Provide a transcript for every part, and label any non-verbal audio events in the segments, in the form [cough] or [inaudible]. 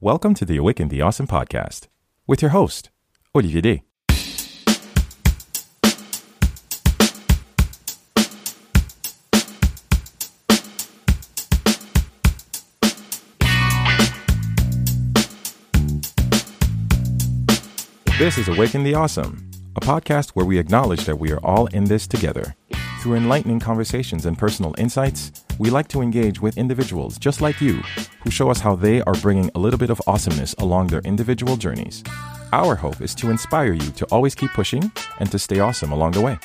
Welcome to the Awaken the Awesome podcast with your host, Olivier Day. This is Awaken the Awesome, a podcast where we acknowledge that we are all in this together. Through enlightening conversations and personal insights, we like to engage with individuals just like you who show us how they are bringing a little bit of awesomeness along their individual journeys. Our hope is to inspire you to always keep pushing and to stay awesome along the way.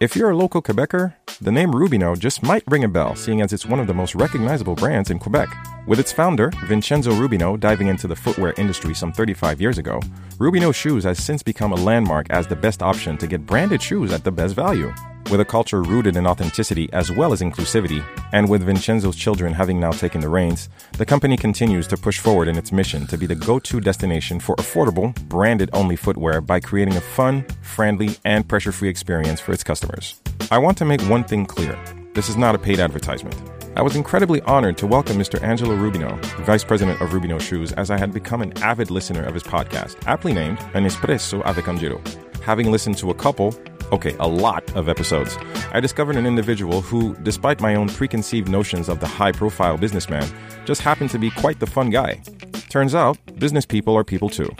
If you're a local Quebecer, the name Rubino just might ring a bell, seeing as it's one of the most recognizable brands in Quebec. With its founder, Vincenzo Rubino, diving into the footwear industry some 35 years ago, Rubino Shoes has since become a landmark as the best option to get branded shoes at the best value. With a culture rooted in authenticity as well as inclusivity, and with Vincenzo's children having now taken the reins, the company continues to push forward in its mission to be the go to destination for affordable, branded only footwear by creating a fun, friendly, and pressure free experience for its customers. I want to make one thing clear this is not a paid advertisement. I was incredibly honored to welcome Mr. Angelo Rubino, Vice President of Rubino Shoes, as I had become an avid listener of his podcast, aptly named An Espresso avec Angelo. Having listened to a couple, okay, a lot of episodes, I discovered an individual who, despite my own preconceived notions of the high profile businessman, just happened to be quite the fun guy. Turns out, business people are people too.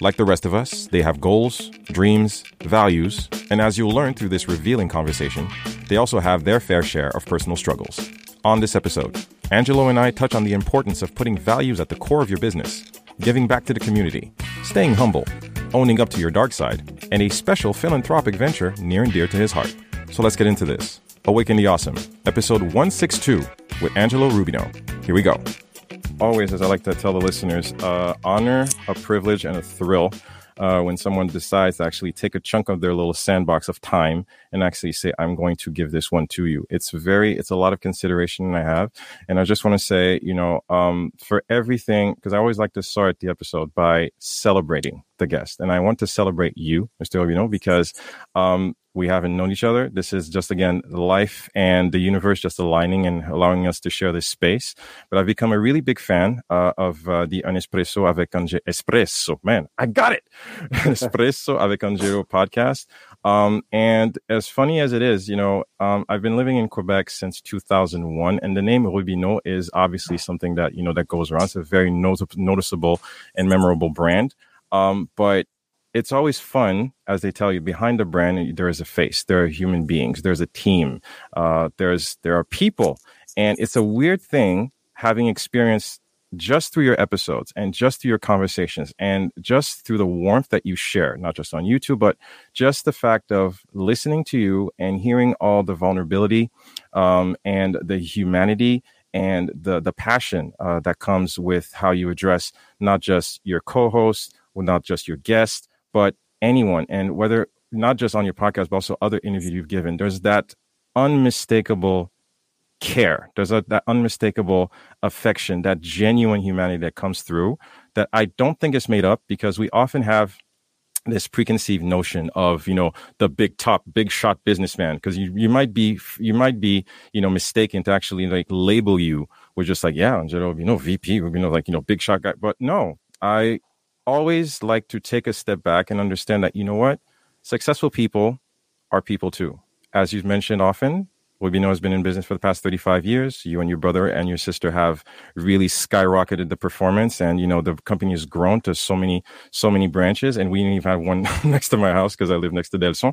Like the rest of us, they have goals, dreams, values, and as you'll learn through this revealing conversation, they also have their fair share of personal struggles. On this episode, Angelo and I touch on the importance of putting values at the core of your business, giving back to the community, staying humble, owning up to your dark side, and a special philanthropic venture near and dear to his heart. So let's get into this. Awaken the Awesome, episode 162 with Angelo Rubino. Here we go. Always, as I like to tell the listeners, uh, honor, a privilege, and a thrill uh, when someone decides to actually take a chunk of their little sandbox of time and actually say, I'm going to give this one to you. It's very, it's a lot of consideration I have. And I just want to say, you know, um, for everything, because I always like to start the episode by celebrating the guest. And I want to celebrate you, Mr. Rubino, because um, we haven't known each other. This is just again life and the universe just aligning and allowing us to share this space. But I've become a really big fan uh, of uh, the Un Espresso avec Angelo Espresso. Man, I got it. [laughs] Espresso avec Angelo podcast. Um, and as funny as it is, you know, um, I've been living in Quebec since 2001, and the name Rubino is obviously something that you know that goes around. It's a very not- noticeable and memorable brand. Um, but it's always fun, as they tell you, behind the brand, there is a face, there are human beings, there's a team, uh, there's, there are people. And it's a weird thing having experienced just through your episodes and just through your conversations and just through the warmth that you share, not just on YouTube, but just the fact of listening to you and hearing all the vulnerability um, and the humanity and the the passion uh, that comes with how you address not just your co-host, or not just your guest, but anyone, and whether not just on your podcast, but also other interviews you've given, there's that unmistakable care. There's a, that unmistakable affection, that genuine humanity that comes through that I don't think is made up because we often have this preconceived notion of you know the big top big shot businessman because you, you might be you might be you know mistaken to actually like label you with just like yeah you know VP you know like you know big shot guy but no I always like to take a step back and understand that, you know what? Successful people are people too. As you've mentioned often, Rubino has been in business for the past 35 years. You and your brother and your sister have really skyrocketed the performance. And, you know, the company has grown to so many, so many branches. And we even have one [laughs] next to my house because I live next to Delson.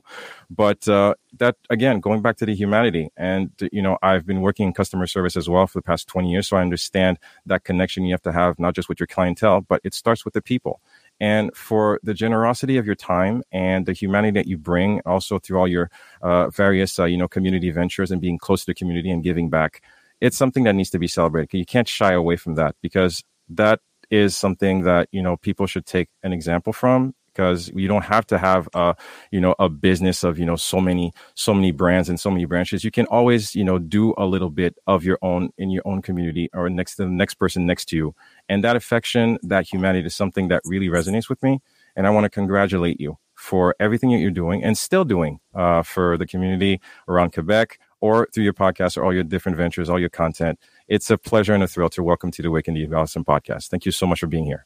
But, uh, that again, going back to the humanity and, you know, I've been working in customer service as well for the past 20 years. So I understand that connection you have to have, not just with your clientele, but it starts with the people and for the generosity of your time and the humanity that you bring also through all your uh, various uh, you know community ventures and being close to the community and giving back it's something that needs to be celebrated. You can't shy away from that because that is something that you know people should take an example from because you don't have to have a you know a business of you know so many so many brands and so many branches you can always you know do a little bit of your own in your own community or next to the next person next to you and that affection that humanity is something that really resonates with me and i want to congratulate you for everything that you're doing and still doing uh, for the community around quebec or through your podcast or all your different ventures all your content It's a pleasure and a thrill to welcome to the Awaken the Awesome podcast. Thank you so much for being here.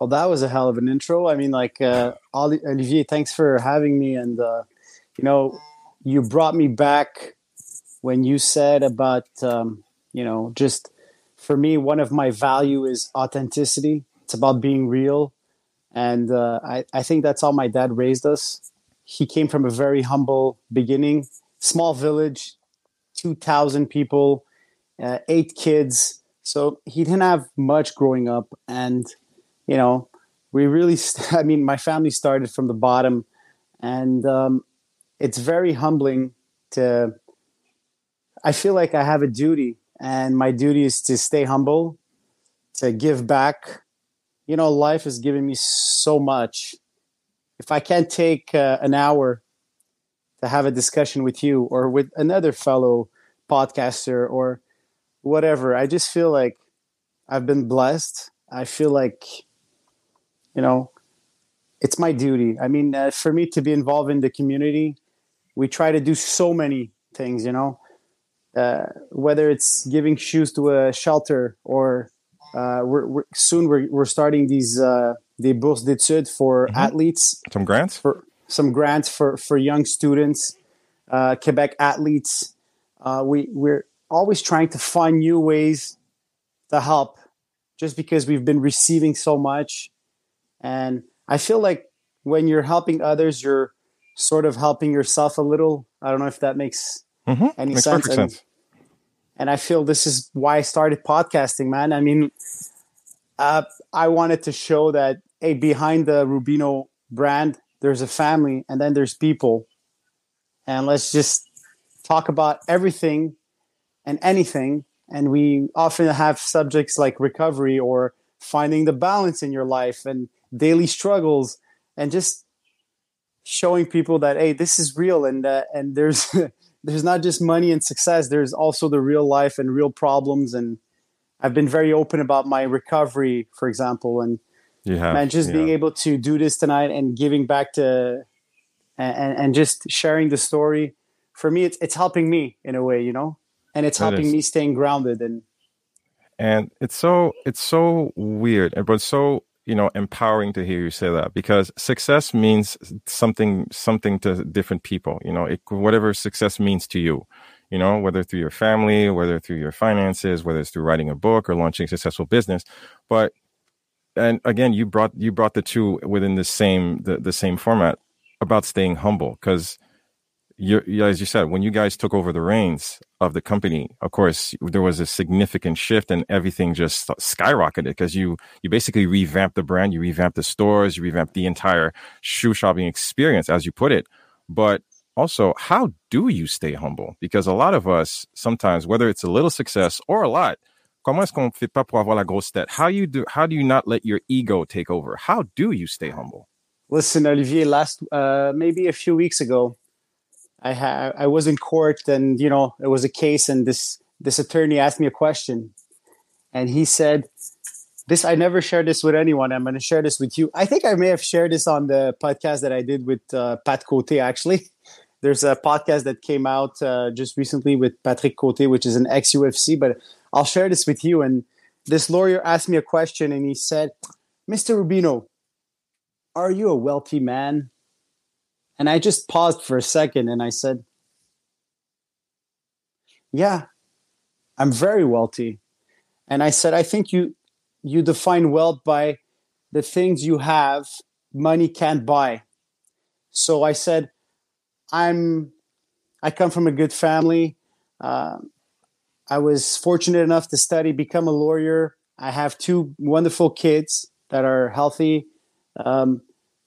Well, that was a hell of an intro. I mean, like, uh, Olivier, thanks for having me. And, uh, you know, you brought me back when you said about, um, you know, just for me, one of my value is authenticity. It's about being real. And uh, I, I think that's how my dad raised us. He came from a very humble beginning, small village, 2,000 people, uh, eight kids. So he didn't have much growing up. And, you know, we really, [laughs] st- I mean, my family started from the bottom. And um, it's very humbling to, I feel like I have a duty, and my duty is to stay humble, to give back. You know, life has given me so much. If I can't take uh, an hour to have a discussion with you or with another fellow podcaster or whatever. I just feel like I've been blessed. I feel like, you know, it's my duty. I mean, uh, for me to be involved in the community, we try to do so many things, you know, uh, whether it's giving shoes to a shelter or uh, we're, we're, soon we're, we're starting these uh, des bourses d'études for mm-hmm. athletes. Some grants for some grants for for young students, uh, Quebec athletes. Uh, we we're always trying to find new ways to help, just because we've been receiving so much, and I feel like when you're helping others, you're sort of helping yourself a little. I don't know if that makes mm-hmm. any makes sense. And, sense. And I feel this is why I started podcasting, man. I mean, uh, I wanted to show that hey, behind the Rubino brand, there's a family, and then there's people, and let's just talk about everything and anything. And we often have subjects like recovery or finding the balance in your life and daily struggles and just showing people that hey this is real and uh, and there's [laughs] there's not just money and success there's also the real life and real problems. And i've been very open about my recovery for example and yeah man just yeah. being able to do this tonight and giving back to and and just sharing the story for me it's it's helping me in a way you know? And it's helping me staying grounded and and it's so it's so weird but so you know empowering to hear you say that because success means something something to different people you know it, whatever success means to you you know whether through your family whether through your finances whether it's through writing a book or launching a successful business. But and again you brought you brought the two within the same the, the same format about staying humble because you, as you said, when you guys took over the reins of the company, of course, there was a significant shift and everything just skyrocketed because you, you basically revamped the brand, you revamped the stores, you revamped the entire shoe shopping experience, as you put it. But also, how do you stay humble? Because a lot of us sometimes, whether it's a little success or a lot? How you do, how do you not let your ego take over? How do you stay humble? Listen, Olivier, last, uh, maybe a few weeks ago, I had I was in court and you know it was a case and this this attorney asked me a question. And he said this I never shared this with anyone. I'm going to share this with you. I think I may have shared this on the podcast that I did with uh, Pat Cote actually. [laughs] There's a podcast that came out uh, just recently with Patrick Cote which is an ex UFC but I'll share this with you. And this lawyer asked me a question and he said Mr. Rubino are you a wealthy man and I just paused for a second and I said, Yeah, I'm very wealthy. And I said, I think you you define wealth by the things you have money can't buy. So I said, I'm I come from a good family. Uh, I was fortunate enough to study, become a lawyer. I have two wonderful kids that are healthy. Um,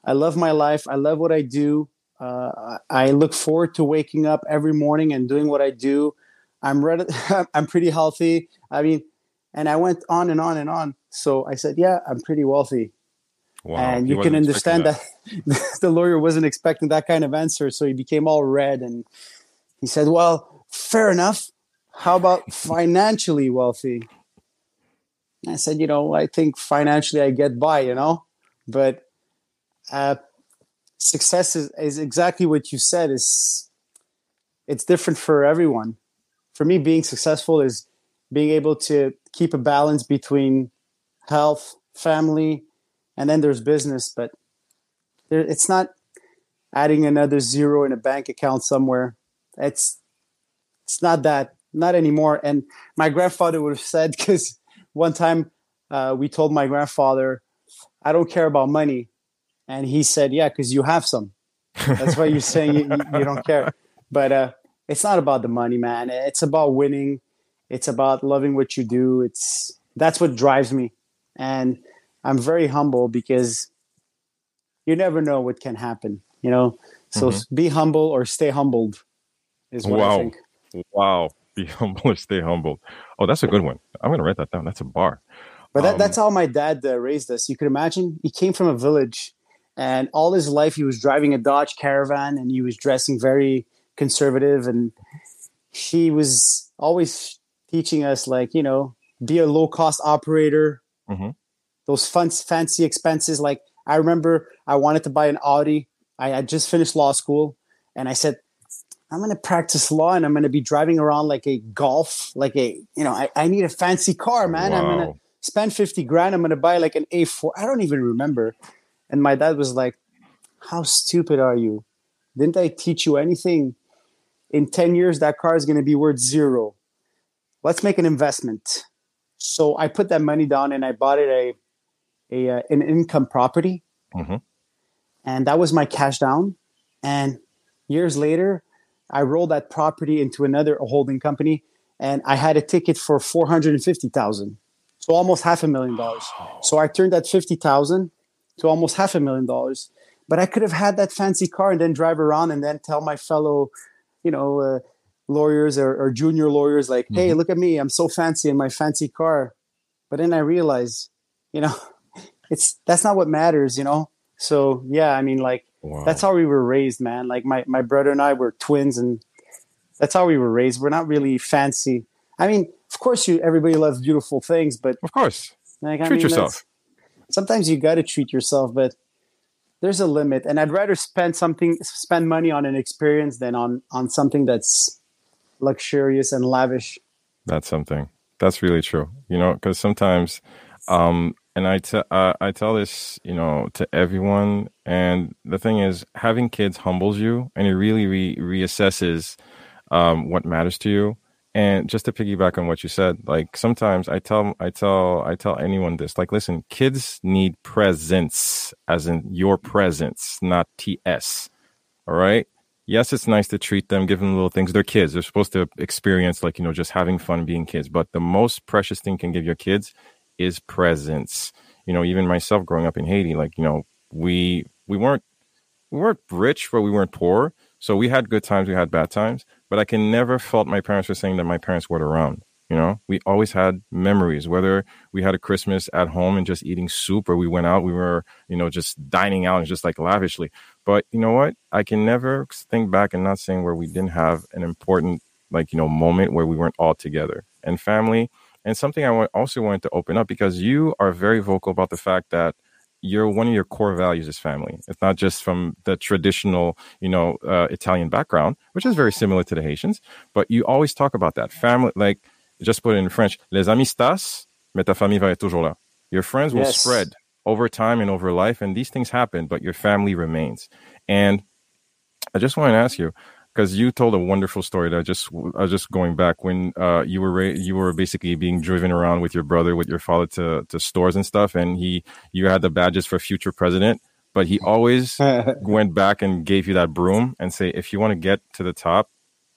I love my life. I love what I do. Uh, I look forward to waking up every morning and doing what I do. I'm ready. [laughs] I'm pretty healthy. I mean, and I went on and on and on. So I said, "Yeah, I'm pretty wealthy." Wow, and you can understand that, that [laughs] the lawyer wasn't expecting that kind of answer, so he became all red and he said, "Well, fair enough. How about financially wealthy?" I said, "You know, I think financially I get by, you know, but uh, success is, is exactly what you said is it's different for everyone for me being successful is being able to keep a balance between health, family, and then there's business. But there, it's not adding another zero in a bank account somewhere. It's it's not that not anymore. And my grandfather would have said [laughs] because one time uh, we told my grandfather, "I don't care about money," and he said, "Yeah, because you have some. That's why you're saying you, you, don't [laughs] care." But uh, it's not about the money, man. It's about winning. It's about loving what you do. It's that's what drives me, and I'm very humble because you never know what can happen. You know, so mm-hmm. be humble or stay humbled is what wow. I think. Wow. [laughs] Be humble or stay humble. Oh, that's a good one. I'm going to write that down. That's a bar. But that, um, that's how my dad uh, raised us. You could imagine he came from a village and all his life he was driving a Dodge Caravan and he was dressing very conservative and he was always teaching us like, you know, be a low cost operator. Mm-hmm. Those fun, fancy expenses. Like I remember I wanted to buy an Audi. I had just finished law school and I said, I'm going to practice law and I'm going to be driving around like a golf, like a, you know, I, I need a fancy car, man. Wow. I'm going to spend 50 grand. I'm going to buy like an A4. I don't even remember. And my dad was like, How stupid are you? Didn't I teach you anything? In 10 years, that car is going to be worth zero. Let's make an investment. So I put that money down and I bought it a, a uh, an income property. Mm-hmm. And that was my cash down. And years later, I rolled that property into another holding company and I had a ticket for 450,000. So almost half a million dollars. So I turned that 50,000 to almost half a million dollars. But I could have had that fancy car and then drive around and then tell my fellow, you know, uh, lawyers or, or, junior lawyers like, mm-hmm. "Hey, look at me! I'm so fancy in my fancy car." But then I realize, you know, [laughs] it's that's not what matters, you know. So yeah, I mean, like wow. that's how we were raised, man. Like my my brother and I were twins, and that's how we were raised. We're not really fancy. I mean, of course, you everybody loves beautiful things, but of course, like, treat I mean, yourself. Sometimes you got to treat yourself, but there's a limit. And I'd rather spend something, spend money on an experience than on on something that's luxurious and lavish. That's something. That's really true. You know, because sometimes, um, and I, t- uh, I tell this, you know, to everyone. And the thing is, having kids humbles you, and it really re- reassesses um, what matters to you. And just to piggyback on what you said, like sometimes I tell, I tell, I tell anyone this, like, listen, kids need presence, as in your presence, not TS. All right. Yes, it's nice to treat them, give them little things. They're kids. They're supposed to experience, like, you know, just having fun being kids. But the most precious thing can give your kids is presence. You know, even myself growing up in Haiti, like, you know, we, we weren't, we weren't rich, but we weren't poor. So we had good times, we had bad times but I can never fault my parents for saying that my parents weren't around. You know, we always had memories, whether we had a Christmas at home and just eating soup or we went out, we were, you know, just dining out and just like lavishly. But you know what? I can never think back and not saying where we didn't have an important, like, you know, moment where we weren't all together and family. And something I also wanted to open up because you are very vocal about the fact that your one of your core values is family. It's not just from the traditional, you know, uh, Italian background, which is very similar to the Haitians, but you always talk about that family. Like just put it in French, les amistas, mais ta famille va être toujours là. Your friends will yes. spread over time and over life, and these things happen, but your family remains. And I just want to ask you, because you told a wonderful story that I just I was just going back when uh, you were you were basically being driven around with your brother with your father to to stores and stuff, and he you had the badges for future president, but he always [laughs] went back and gave you that broom and say if you want to get to the top,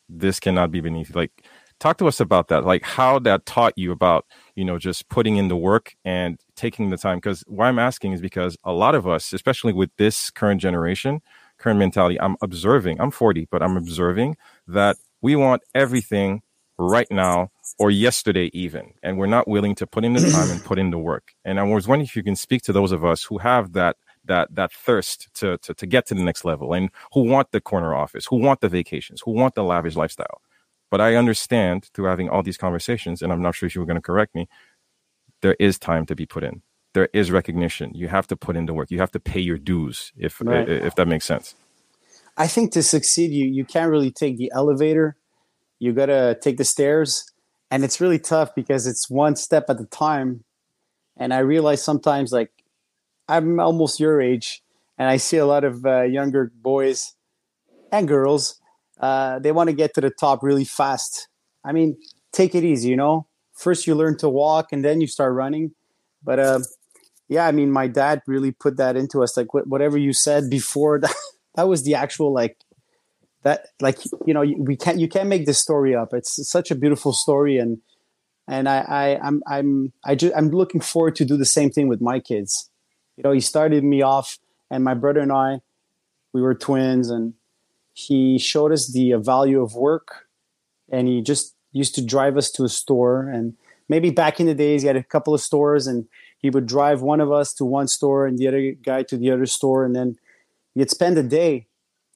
this cannot be beneath. You. Like, talk to us about that, like how that taught you about you know just putting in the work and taking the time. Because why I'm asking is because a lot of us, especially with this current generation current mentality. I'm observing, I'm 40, but I'm observing that we want everything right now or yesterday even and we're not willing to put in the time and put in the work and i was wondering if you can speak to those of us who have that that that thirst to, to to get to the next level and who want the corner office who want the vacations who want the lavish lifestyle but i understand through having all these conversations and i'm not sure if you were going to correct me there is time to be put in there is recognition. You have to put in the work. You have to pay your dues, if right. if that makes sense. I think to succeed, you you can't really take the elevator. You gotta take the stairs, and it's really tough because it's one step at a time. And I realize sometimes, like, I'm almost your age, and I see a lot of uh, younger boys and girls. Uh, they want to get to the top really fast. I mean, take it easy, you know. First, you learn to walk, and then you start running. But uh, yeah, I mean, my dad really put that into us. Like wh- whatever you said before, [laughs] that, that was the actual like that. Like you know, we can't you can't make this story up. It's such a beautiful story, and and I, I I'm I'm I just I'm looking forward to do the same thing with my kids. You know, he started me off, and my brother and I, we were twins, and he showed us the uh, value of work, and he just used to drive us to a store and maybe back in the days he had a couple of stores and he would drive one of us to one store and the other guy to the other store and then you'd spend a day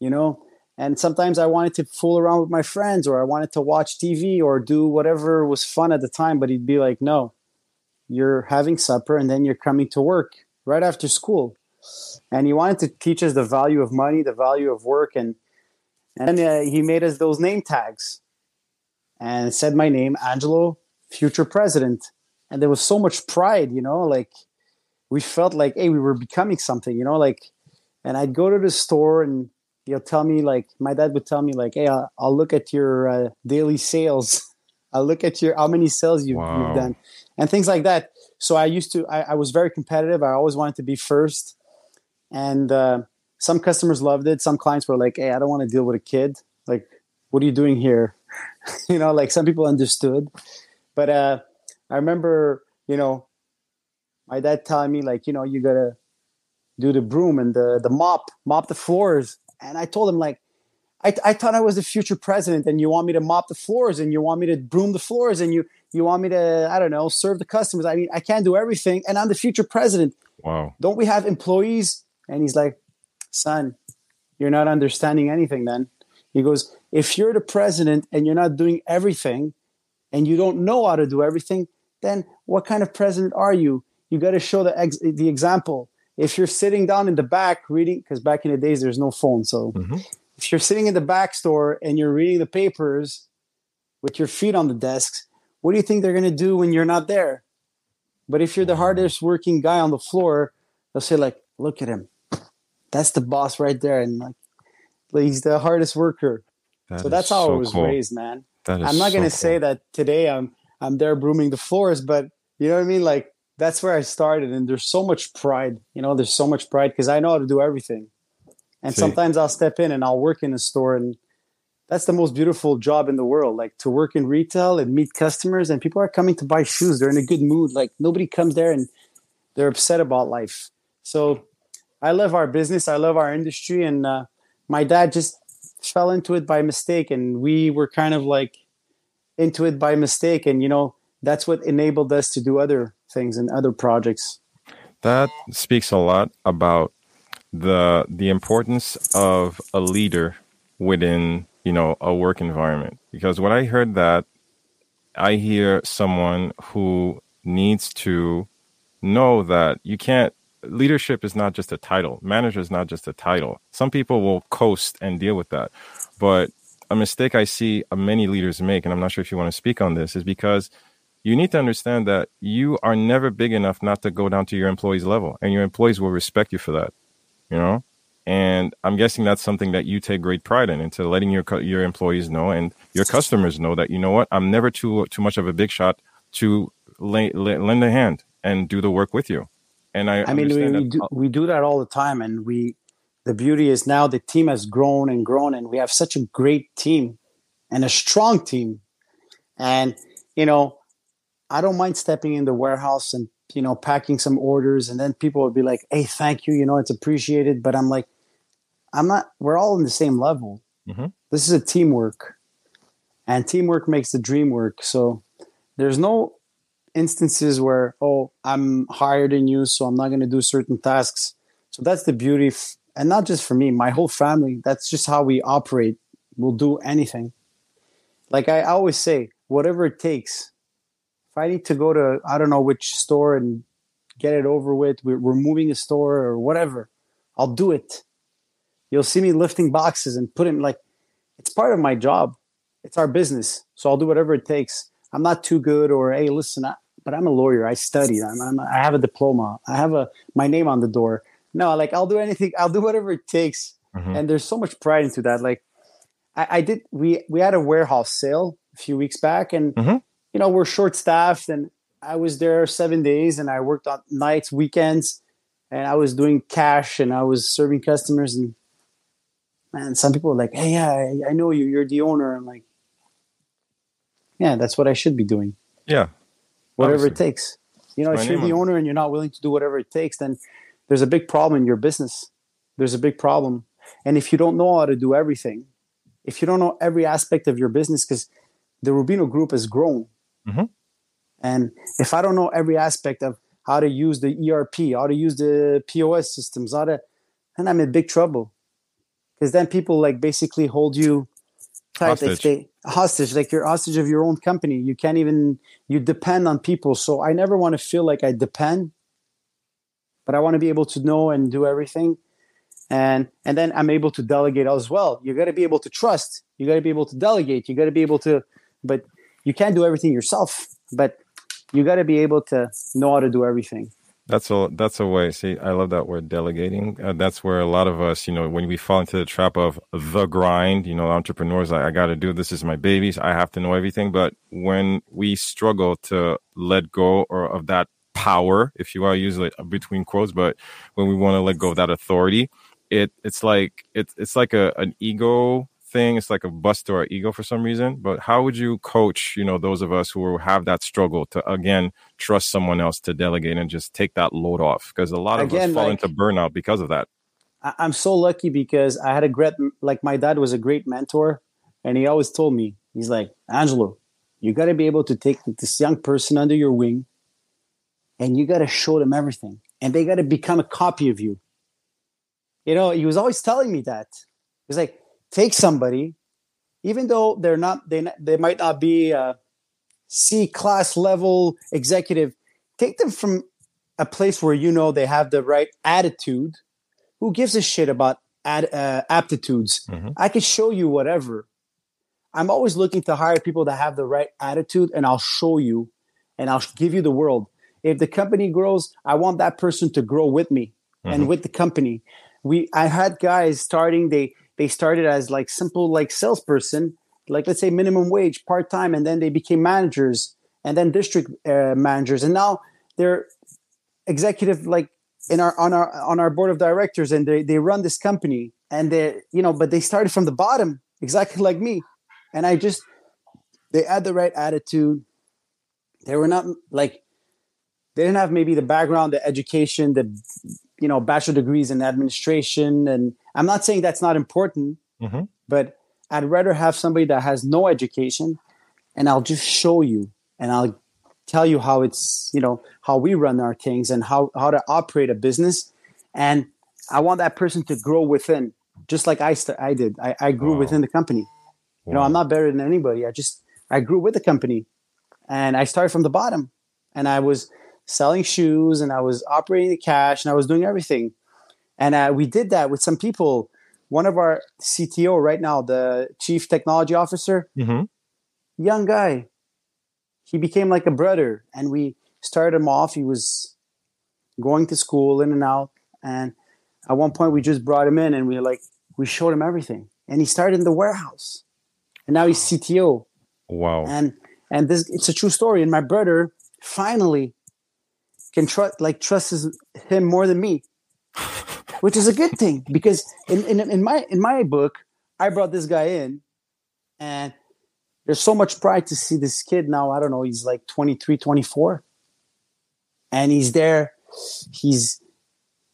you know? And sometimes i wanted to fool around with my friends or i wanted to watch tv or do whatever was fun at the time but he'd be like no you're having supper and then you're coming to work right after school. And he wanted to teach us the value of money the value of work and and uh, he made us those name tags and said my name angelo future president and there was so much pride you know like we felt like hey we were becoming something you know like and i'd go to the store and he'll tell me like my dad would tell me like hey i'll, I'll look at your uh, daily sales. [laughs] I'll look at your how many sales you've, wow. you've, done and things like that. So i used to I, I, was very competitive. I always wanted to be first. And uh, some customers loved it. Some clients were like hey i don't want to deal with a kid. Like what are you doing here? [laughs] You know like some people understood. But uh I remember, you know, my dad telling me like, you know, you gotta do the broom and the the mop, mop the floors. And I told him like, I, I thought I was the future president, and you want me to mop the floors, and you want me to broom the floors, and you you want me to I don't know serve the customers. I mean, I can't do everything, and I'm the future president. Wow! Don't we have employees? And he's like, son, you're not understanding anything. Then he goes, if you're the president and you're not doing everything, and you don't know how to do everything, then what kind of president are you? You got to show the ex- the example. If you're sitting down in the back reading, because back in the days there's no phone, so mm-hmm. if you're sitting in the back store and you're reading the papers with your feet on the desks, what do you think they're going to do when you're not there? But if you're the hardest working guy on the floor, they'll say like, "Look at him, that's the boss right there," and like, he's the hardest worker. That so that's how so I was cool. raised, man. I'm not so going to cool. say that today I'm I'm there brooming the floors, but you know what I mean? Like that's where I started. And there's so much pride, you know, there's so much pride because I know how to do everything. And See. sometimes I'll step in and I'll work in a store and that's the most beautiful job in the world. Like to work in retail and meet customers and people are coming to buy shoes. They're in a good mood. Like nobody comes there and they're upset about life. So I love our business. I love our industry. And uh, my dad just fell into it by mistake. And we were kind of like, into it by mistake. And you know that's what enabled us to do other things and other projects. That speaks a lot about the the importance of a leader within you know a work environment. Because when i heard that i hear someone who needs to know that you can't leadership is not just a title. Manager is not just a title. Some people will coast and deal with that. But a mistake I see uh, many leaders make, and I'm not sure if you want to speak on this, is because you need to understand that you are never big enough not to go down to your employees' level, and your employees will respect you for that. You know, and I'm guessing that's something that you take great pride in, into letting your your employees know and your customers know that you know what, I'm never too too much of a big shot to lay, lend a hand and do the work with you. And I, I mean, we, we do, we do that all the time, and we the beauty is now the team has grown and grown and we have such a great team and a strong team. And you know i don't mind stepping in the warehouse and you know packing some orders and then people would be like hey thank you you know it's appreciated. But i'm like i'm not we're all in the same level. Mm-hmm. this is a teamwork and teamwork makes the dream work. So there's no instances where oh i'm higher than you so i'm not going to do certain tasks. So that's the beauty and not just for me, my whole family. That's just how we operate. We'll do anything. Like I always say, whatever it takes. If I need to go to I don't know which store and get it over with, we're, moving a store or whatever, I'll do it. You'll see me lifting boxes and putting like it's part of my job. It's our business, so I'll do whatever it takes. I'm not too good, or hey, listen, I, but I'm a lawyer. I studied. I'm, I'm, I have a diploma. I have a my name on the door. No, like I'll do anything. I'll do whatever it takes. Mm-hmm. And there's so much pride into that. Like I, I, did. We we had a warehouse sale a few weeks back, and mm-hmm. you know we're short staffed, and I was there seven days, and I worked on nights, weekends, and I was doing cash, and I was serving customers, and man, some people were like, "Hey, yeah, I, I know you. You're the owner." I'm like, "Yeah, that's what I should be doing." Yeah, whatever Obviously. it takes. You know, if you're the owner and you're not willing to do whatever it takes, then there's a big problem in your business. There's a big problem. And if you don't know how to do everything, if you don't know every aspect of your business, because the Rubino Group has grown. Mm-hmm. And if I don't know every aspect of how to use the ERP, how to use the POS systems, how to, then I'm in big trouble. Because then people like basically hold you tight. Hostage. They, hostage, like you're hostage of your own company. You can't even, you depend on people. So I never want to feel like I depend, but I want to be able to know and do everything. And and then i'm able to delegate as well. You got to be able to trust. You got to be able to delegate. You got to be able to but you can't do everything yourself but you got to be able to know how to do everything. That's a that's a way see i love that word delegating. Uh, that's where a lot of us you know when we fall into the trap of the grind you know entrepreneurs like i gotta do this is my babies i have to know everything. But when we struggle to let go or of that power if you are it uh, between quotes but when we want to let go of that authority it it's like it's it's like a an ego thing. It's like a bust to our ego for some reason. But how would you coach, you know, those of us who have that struggle to again trust someone else to delegate and just take that load off? Because a lot of again, us fall like, into burnout because of that. I'm so lucky because I had a great like my dad was a great mentor and he always told me, he's like, Angelo, you gotta be able to take this young person under your wing and you gotta show them everything. And they gotta become a copy of you you know, he was always telling me that. He was like, take somebody, even though they're not, they, they might not be a C class level executive, take them from a place where you know they have the right attitude. Who gives a shit about ad, uh, aptitudes? Mm-hmm. I can show you whatever. I'm always looking to hire people that have the right attitude, and I'll show you and I'll give you the world. If the company grows, I want that person to grow with me mm-hmm. and with the company. We I had guys starting they they started as like simple like salesperson like let's say minimum wage part time and then they became managers and then district uh, managers. And now they're executive like in our on our on our board of directors and they they run this company and they you know but they started from the bottom exactly like me. And I just they had the right attitude. They were not like they didn't have maybe the background the education the you know bachelor degrees in administration. And i'm not saying that's not important mm-hmm. but i'd rather have somebody that has no education and i'll just show you and i'll tell you how it's you know how we run our things and how how to operate a business. And i want that person to grow within just like i st- i did. I, I grew wow. within the company. You know i'm not better than anybody. I just i grew with the company and i started from the bottom. And i was selling shoes and I was operating the cash and I was doing everything. And uh, we did that with some people. One of our CTO right now, the chief technology officer, mm-hmm. young guy, he became like a brother. And we started him off. He was going to school in and out. And at one point, we just brought him in and we like, we showed him everything. And he started in the warehouse. And now he's CTO. Wow. And and this it's a true story. And my brother finally can trust like trusts him more than me, which is a good thing because in, in in my in my book, I brought this guy in, and there's so much pride to see this kid now. I don't know, he's like 23, 24, and he's there. He's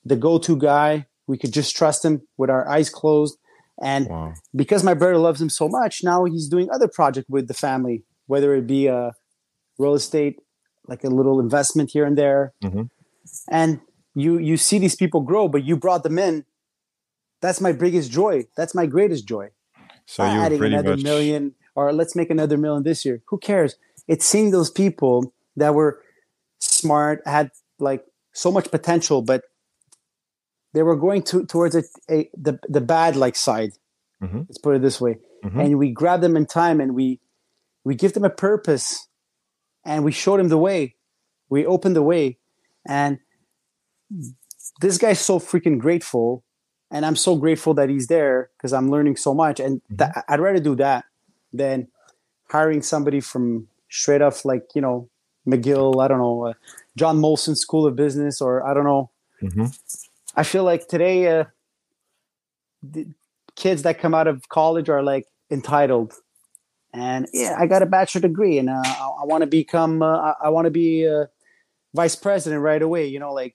the go-to guy. We could just trust him with our eyes closed. And wow. because my brother loves him so much, now he's doing other project with the family, whether it be a real estate like a little investment here and there. Mm-hmm. and you you see these people grow but you brought them in. That's my biggest joy. That's my greatest joy. So you adding another much... million or let's make another million this year. Who cares? It's seeing those people that were smart had like so much potential but they were going to, towards a, a the, the bad like side. Mm-hmm. let's put it this way. Mm-hmm. and we grab them in time and we we give them a purpose and we showed him the way. We opened the way, and this guy's so freaking grateful, and I'm so grateful that he's there because I'm learning so much. And mm-hmm. th- I'd rather do that than hiring somebody from straight off, like you know, McGill. I don't know, uh, John Molson School of Business, or I don't know. Mm-hmm. I feel like today, uh, the kids that come out of college are like entitled and yeah, I got a bachelor degree, and uh, I, I want to become, uh, I, I want to be a vice president right away. You know, like,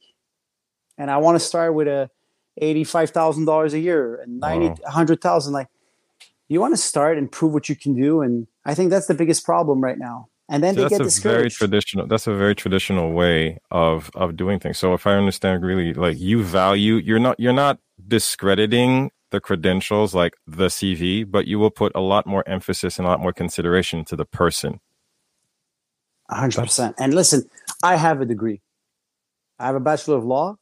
and I want to start with a eighty-five thousand dollars a year and ninety, wow. hundred thousand. Like, you want to start and prove what you can do, and I think that's the biggest problem right now. And then so they that's get a discouraged. very traditional. That's a very traditional way of of doing things. So if I understand really, like you value, you're not you're not discrediting the credentials like the CV, but you will put a lot more emphasis and a lot more consideration to the person. 100%. And listen, I have a degree. I have a Bachelor of Law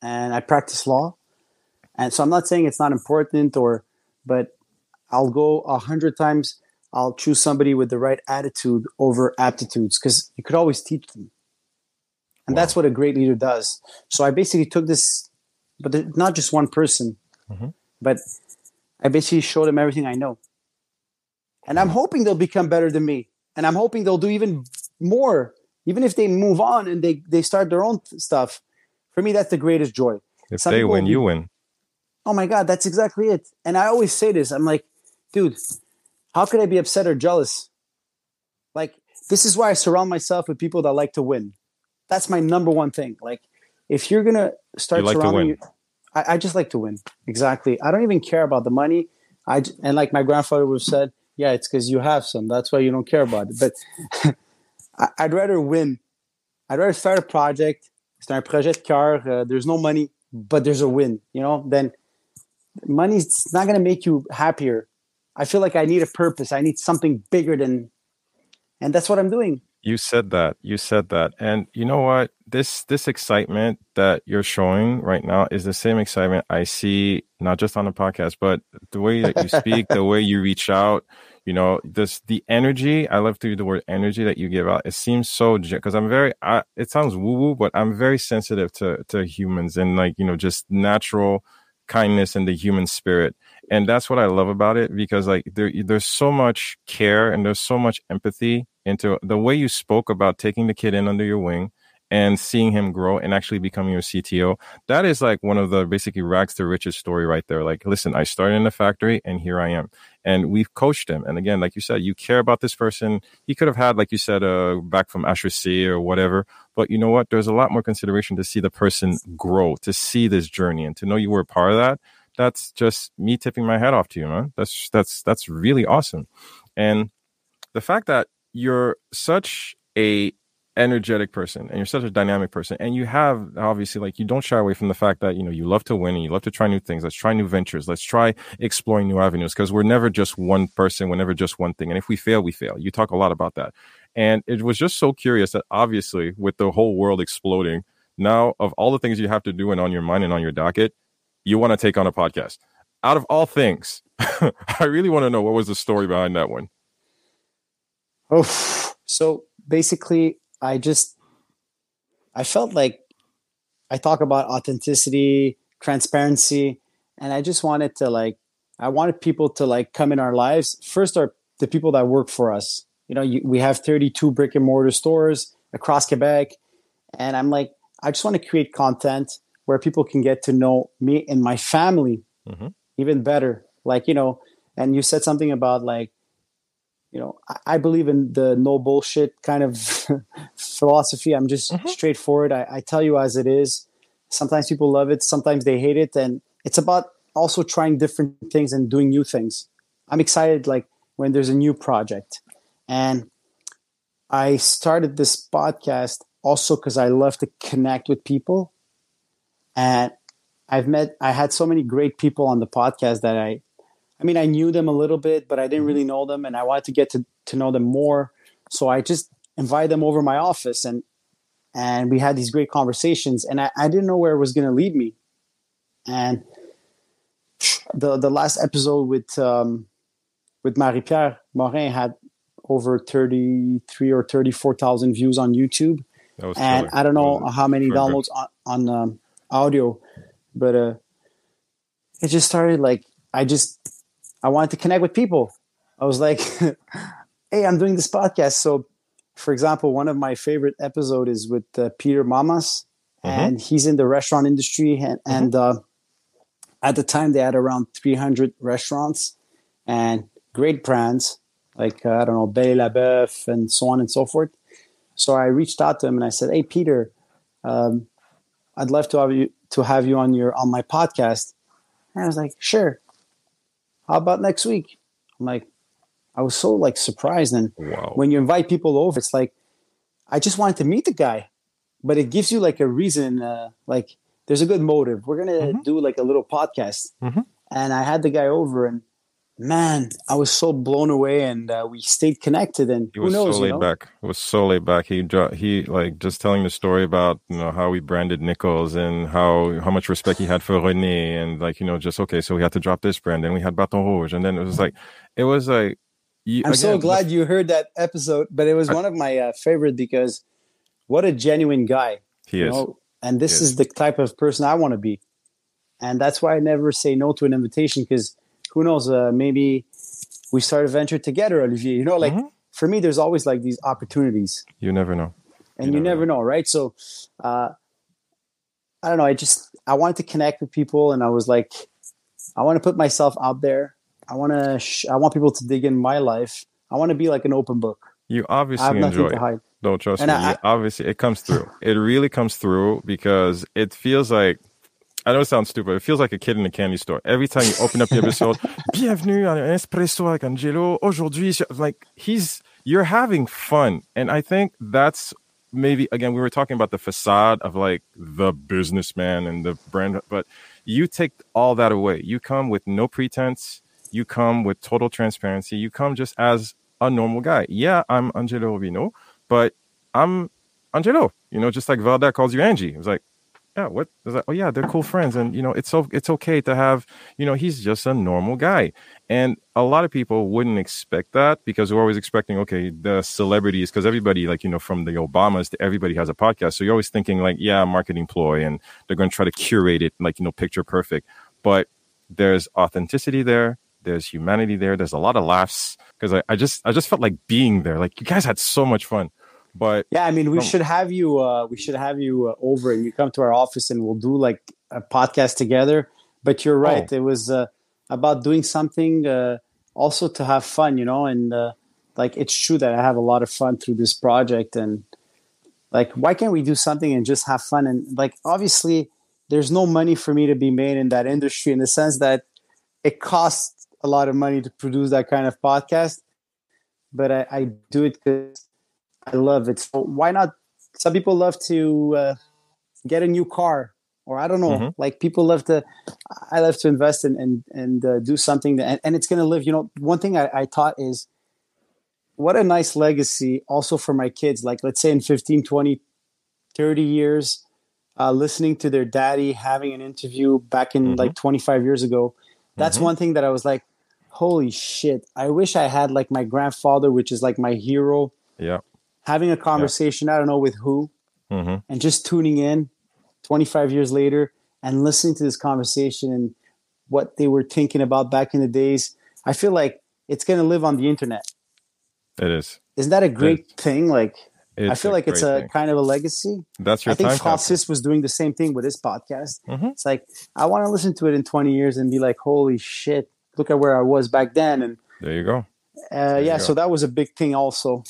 and I practice law. And so I'm not saying it's not important or, but I'll go a hundred times. I'll choose somebody with the right attitude over aptitudes because you could always teach them. And wow. that's what a great leader does. So I basically took this, but not just one person. Mm-hmm. But I basically showed them everything I know. And I'm hoping they'll become better than me. And I'm hoping they'll do even more, even if they move on and they, they start their own stuff. For me, that's the greatest joy. If Some they win, be, you win. Oh my God, that's exactly it. And I always say this I'm like, dude, how could I be upset or jealous? Like, this is why I surround myself with people that like to win. That's my number one thing. Like, if you're going to start like surrounding you, I, I, just like to win. Exactly. I don't even care about the money. I and like my grandfather would have said, yeah, it's because you have some. That's why you don't care about it. But [laughs] I, would rather win. I'd rather start a project. Un projet de cœur. Uh, there's no money, but there's a win. You know, then money's not going to make you happier. I feel like I need a purpose. I need something bigger than, and that's what I'm doing. You said that. You said that. And you know what? This this excitement that you're showing right now is the same excitement I see not just on the podcast, but the way that you speak, the way you reach out, you know, this the energy, I love to use the word energy that you give out. It seems so because I'm very I, it sounds woo woo, but I'm very sensitive to to humans and like, you know, just natural kindness and the human spirit and that's what i love about it because like there, there's so much care and there's so much empathy into the way you spoke about taking the kid in under your wing and seeing him grow and actually becoming your CTO. That is like one of the basically rags to riches story right there. Like, listen, I started in the factory and here I am. And we've coached him. And again, like you said, you care about this person. He could have had, like you said, uh, back from HEC or whatever. But you know what? There's a lot more consideration to see the person grow, to see this journey and to know you were a part of that. That's just me tipping my hat off to you, man. That's, that's, that's really awesome. And the fact that you're such a energetic person and you're such a dynamic person and you have obviously like you don't shy away from the fact that you know you love to win and you love to try new things. Let's try new ventures. Let's try exploring new avenues because we're never just one person. We're never just one thing. And if we fail we fail. You talk a lot about that. And it was just so curious that obviously with the whole world exploding now of all the things you have to do and on your mind and on your docket you want to take on a podcast out of all things [laughs] i really want to know what was the story behind that one Oh, so basically, I just I felt like I talk about authenticity, transparency, and I just wanted to like I wanted people to like come in our lives. First, are the people that work for us. You know, you, we have 32 brick and mortar stores across Quebec, and I'm like, I just want to create content where people can get to know me and my family mm-hmm. even better. Like you know, and you said something about like you know, I, believe in the no bullshit kind of [laughs] philosophy. I'm just mm-hmm. straightforward. I, I tell you as it is. Sometimes people love it, sometimes they hate it, and it's about also trying different things and doing new things. I'm excited like when there's a new project. And I started this podcast also because I love to connect with people. And I've met, I had so many great people on the podcast that I I mean, I knew them a little bit, but I didn't really know them, and I wanted to get to, to know them more. So I just invited them over my office, and and we had these great conversations. And I, I didn't know where it was going to lead me. And the the last episode with um, with Marie-Pier Morin had over 33 or 34,000 views on YouTube. and killer. I don't know how many downloads on, on um, audio, but uh, it just started like I just I wanted to connect with people. I was like, [laughs] "Hey, I'm doing this podcast." So, for example, one of my favorite episode is with uh, Peter Mammas, and he's in the restaurant industry, and, and uh, at the time they had around 300 restaurants and great brands like uh, I don't know Belle La Boeuf and so on and so forth. So I reached out to him and I said, "Hey, Peter, um, I'd love to have you to have you on your on my podcast." And I was like, "Sure. How about next week?" I'm like, I was so like surprised, and Wow. when you invite people over, it's like I just wanted to meet the guy, but it gives you like a reason, uh, like there's a good motive. We're gonna Mhm. do like a little podcast, Mhm. and I had the guy over, and man, I was so blown away, and uh, we stayed connected. And He who was knows, so you laid know? back. It was so laid back. He he like just telling the story about you know how we branded Nickels and how how much respect he had for René and like you know just okay so we had to drop this brand and we had Baton Rouge and then it was like it was like you, I'm so again, glad you heard that episode, but it was one of my uh, favorite because what a genuine guy. he you is know and this Yes. is the type of person i want to be and that's why i never say no to an invitation because who knows uh, maybe we start a venture together olivier you know like Mhm. for me there's always like these opportunities you never know. and You you, never never know right so uh, i don't know i just i wanted to connect with people and i was like i want to put myself out there i want to sh- i want people to dig in my life i want to be like an open book You obviously enjoy to it. hide No, trust And me. I- obviously, it comes through. it really comes through because it feels like. I know it sounds stupid. It feels like a kid in a candy store. Every time you open up the episode, [laughs] bienvenue à un espresso avec Angelo. Aujourd'hui, like he's you're having fun, and I think that's maybe again we were talking about the facade of like the businessman and the brand, but you take all that away. You come with no pretense. You come with total transparency. You come just as a normal guy. Yeah, I'm Angelo Rubino, but I'm Angelo. You know, just like Valda calls you Angie. It was like, yeah, what? Like, oh yeah, they're cool friends, and you know, it's so it's okay to have. You know, he's just a normal guy, and a lot of people wouldn't expect that because we're always expecting, okay, the celebrities, because everybody, like you know, from the Obamas to everybody has a podcast, so you're always thinking like, yeah, marketing ploy, and they're going to try to curate it like you know, picture perfect, but there's authenticity there there's humanity there there's a lot of laughs because I, I just i just felt like being there like you guys had so much fun but Yeah, I mean, we Come- should have you. Uh, we should have you uh, over, and you come to our office, and we'll do like a podcast together. But you're right; Oh. it was uh, about doing something uh, also to have fun, you know. And uh, like, it's true that I have a lot of fun through this project, and like, why can't we do something and just have fun? And like, obviously, there's no money for me to be made in that industry in the sense that it costs a lot of money to produce that kind of podcast. But I, I do it because I love it. So why not? Some people love to uh, get a new car, or I don't know. Mhm. Like people love to. I love to invest in and and uh, do something that, and, and it's going to live. You know, one thing I, I taught is what a nice legacy also for my kids. Like let's say in 15, 20, 30 years, uh, listening to their daddy having an interview back in Mhm. like 25 years ago. That's Mhm. one thing that I was like, holy shit! I wish I had like my grandfather, which is like my hero yeah having a conversation, I don't know with who, hmm and just tuning in 25 years later and listening to this conversation and what they were thinking about back in the days. I feel like it's going to live on the internet. it is Isn't that a great thing? Like, I feel like it's a thing. kind of a legacy. that's your I think. Francis was doing the same thing with his podcast. Mhm. It's like, I want to listen to it in 20 years and be like, holy shit, look at where I was back then. And there you go uh, you yeah, go. so that was a big thing also.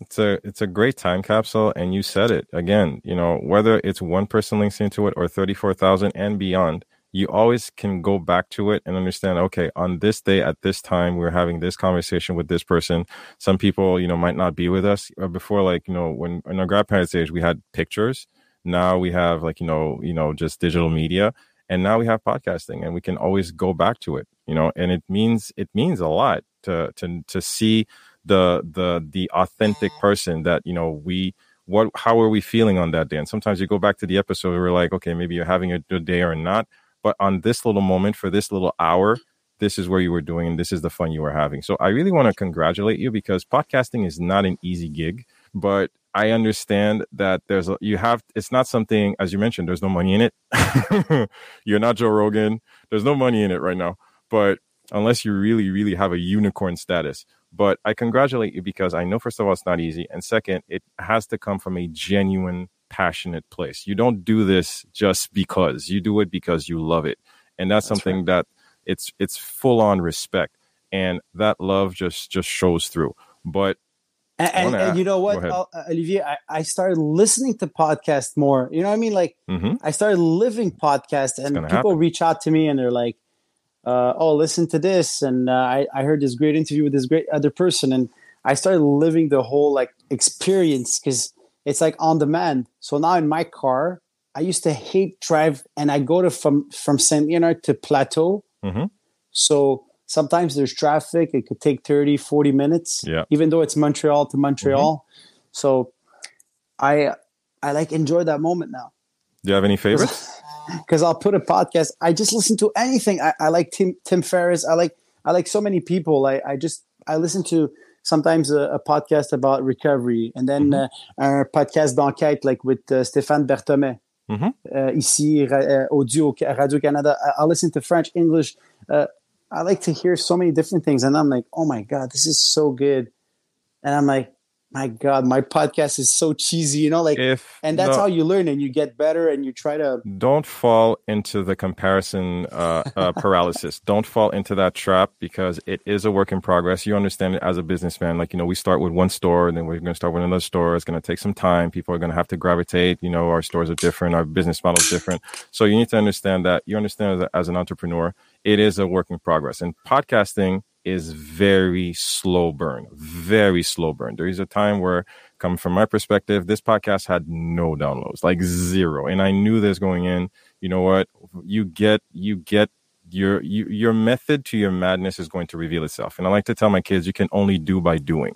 It's a it's a great time capsule and you said it again you know whether it's one person links into it or 34,000 and beyond you always can go back to it and understand okay on this day at this time we're having this conversation with this person. Some people you know might not be with us Uh, before like you know when in our grandparents age we had pictures. Now we have like you know you know just digital media and now we have podcasting and we can always go back to it you know and it means it means a lot to to to see the the the authentic person that you know we what how are we feeling on that day and sometimes you go back to the episode we're like okay maybe you're having a good day or not but on this little moment for this little hour this is where you were doing and this is the fun you were having. So I really want to congratulate you because podcasting is not an easy gig, but I understand that there's a, you have it's not something as you mentioned there's no money in it. [laughs] You're not Joe Rogan. There's no money in it right now. But unless you really really have a unicorn status. But I congratulate you because I know first of all it's not easy and second it has to come from a genuine passionate place. You don't do this just because. You do it because you love it. And that's, that's something right. that it's it's full on respect and that love just just shows through. But and, and, and, you know what, uh, Olivier, I, I, started listening to podcasts more. You know what I mean? Like mm-hmm. I started living podcasts, and people happen. reach out to me and they're like, uh, "Oh, listen to this," and uh, I, I heard this great interview with this great other person, and I started living the whole like experience because it's like on demand. So now in my car, I used to hate drive, and I go to from from Saint Leonard to Plateau. Mm-hmm. So sometimes there's traffic it could take 30 40 minutes yeah. even though it's montreal to montreal mm-hmm. so i i like enjoy that moment now do you have any favorites because i'll put a podcast i just listen to anything. I, I, like tim tim ferriss. I like i like so many people. I i just i listen to sometimes a, a podcast about recovery and then mm-hmm. uh, a podcast d'enquête like with uh, stéphane berthomet mm-hmm. uh, ici uh, audio radio canada. I, I listen to french english uh, I like to hear so many different things, and I'm like, oh my god, this is so good, and I'm like, my god, my podcast is so cheesy, you know, like, if and that's how you learn and you get better and you try to. Don't fall into the comparison uh, uh, [laughs] paralysis. don't fall into that trap because it is a work in progress. You understand it as a businessman, like you know, we start with one store, and then we're going to start with another store. It's going to take some time. People are going to have to gravitate. You know, our stores are different, our business model is different. So you need to understand that. You understand a, as an entrepreneur it is a work in progress. And podcasting is very slow burn, very slow burn. There is a time where, coming from my perspective, this podcast had no downloads, like zero. And I knew this going in. You know what? You get, you get your you, your method to your madness is going to reveal itself. And I like to tell my kids, you can only do by doing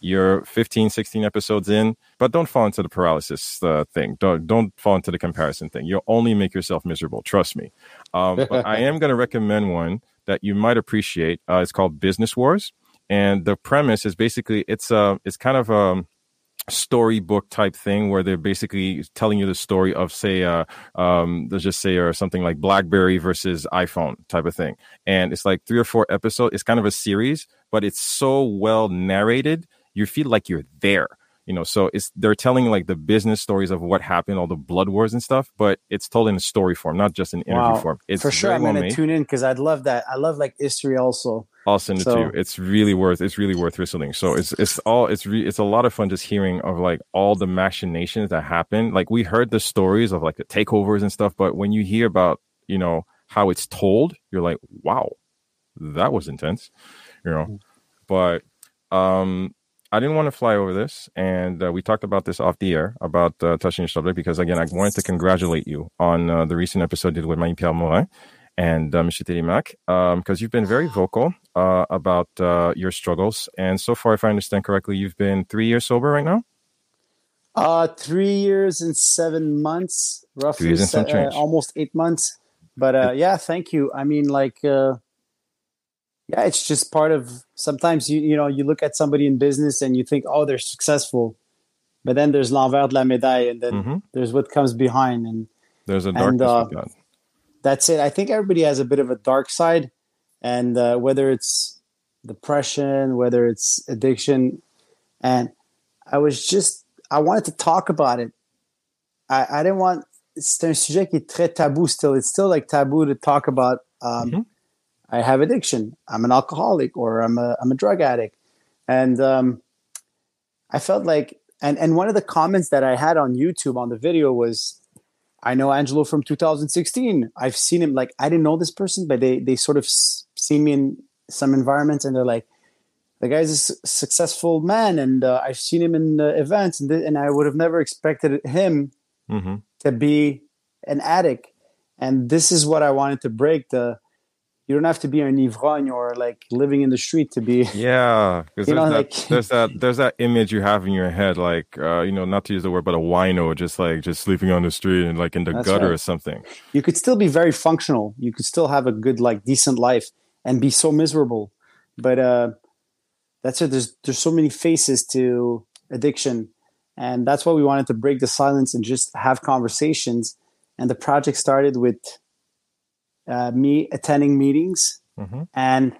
you're 15 16 episodes in but don't fall into the paralysis uh, thing don't don't fall into the comparison thing you'll only make yourself miserable trust me um, but i [laughs] am going to recommend one that you might appreciate uh, it's called business wars. And the premise is basically it's uh it's kind of a storybook type thing where they're basically telling you the story of say uh um let's just say or something like blackberry versus iphone type of thing. And it's like three or four episodes. It's kind of a series but it's so well narrated you feel like you're there you know so it's they're telling like the business stories of what happened all the blood wars and stuff but it's told in a story form not just an interview wow. form. It's for sure i'm gonna tune in because i'd love that. I love like history also. I'll send so. it to you. It's really worth it's really worth listening so it's it's all it's re, it's a lot of fun just hearing of like all the machinations that happen like we heard the stories of like the takeovers and stuff but when you hear about you know how it's told you're like wow that was intense you know? Mm. but um I didn't want to fly over this, and uh, we talked about this off the air about uh, touching your subject because again, I wanted to congratulate you on uh, the recent episode you did with Marie-Pier Morin and uh, Michel because um, you've been very vocal uh, about uh, your struggles, and so far, if I understand correctly, you've been three years sober right now. Uh, three years and seven months, roughly, se- almost eight months. But yeah, thank you. I mean, like yeah it's just part of sometimes you you know you look at somebody in business and you think oh they're successful. But then there's l'envers de la médaille and then mm-hmm. there's what comes behind and there's a darkness and, uh, that's it. I think everybody has a bit of a dark side and uh, whether it's depression whether it's addiction. And i was just i wanted to talk about it. I, I didn't want it's un sujet qui est très tabou still. It's still like taboo to talk about um, mm-hmm I have addiction. I'm an alcoholic or I'm a I'm a drug addict, and um, I felt like and and one of the comments that I had on YouTube on the video was, I know Angelo from 2016. I've seen him like I didn't know this person, but they they sort of see me in some environments and they're like, the guy's a successful man, and uh, I've seen him in uh, events, and th- and I would have never expected him mm-hmm. to be an addict. And this is what I wanted to break the you don't have to be an ivrogne or like living in the street to be yeah [laughs] because there's, know, that, like, there's that [laughs] there's that image you have in your head like uh, you know not to use the word but a wino just like just sleeping on the street and like in the gutter right. or something you could still be very functional you could still have a good like decent life and be so miserable. But uh, that's it. There's there's so many faces to addiction, and that's why we wanted to break the silence and just have conversations. And the project started with uh, me attending meetings mm-hmm. and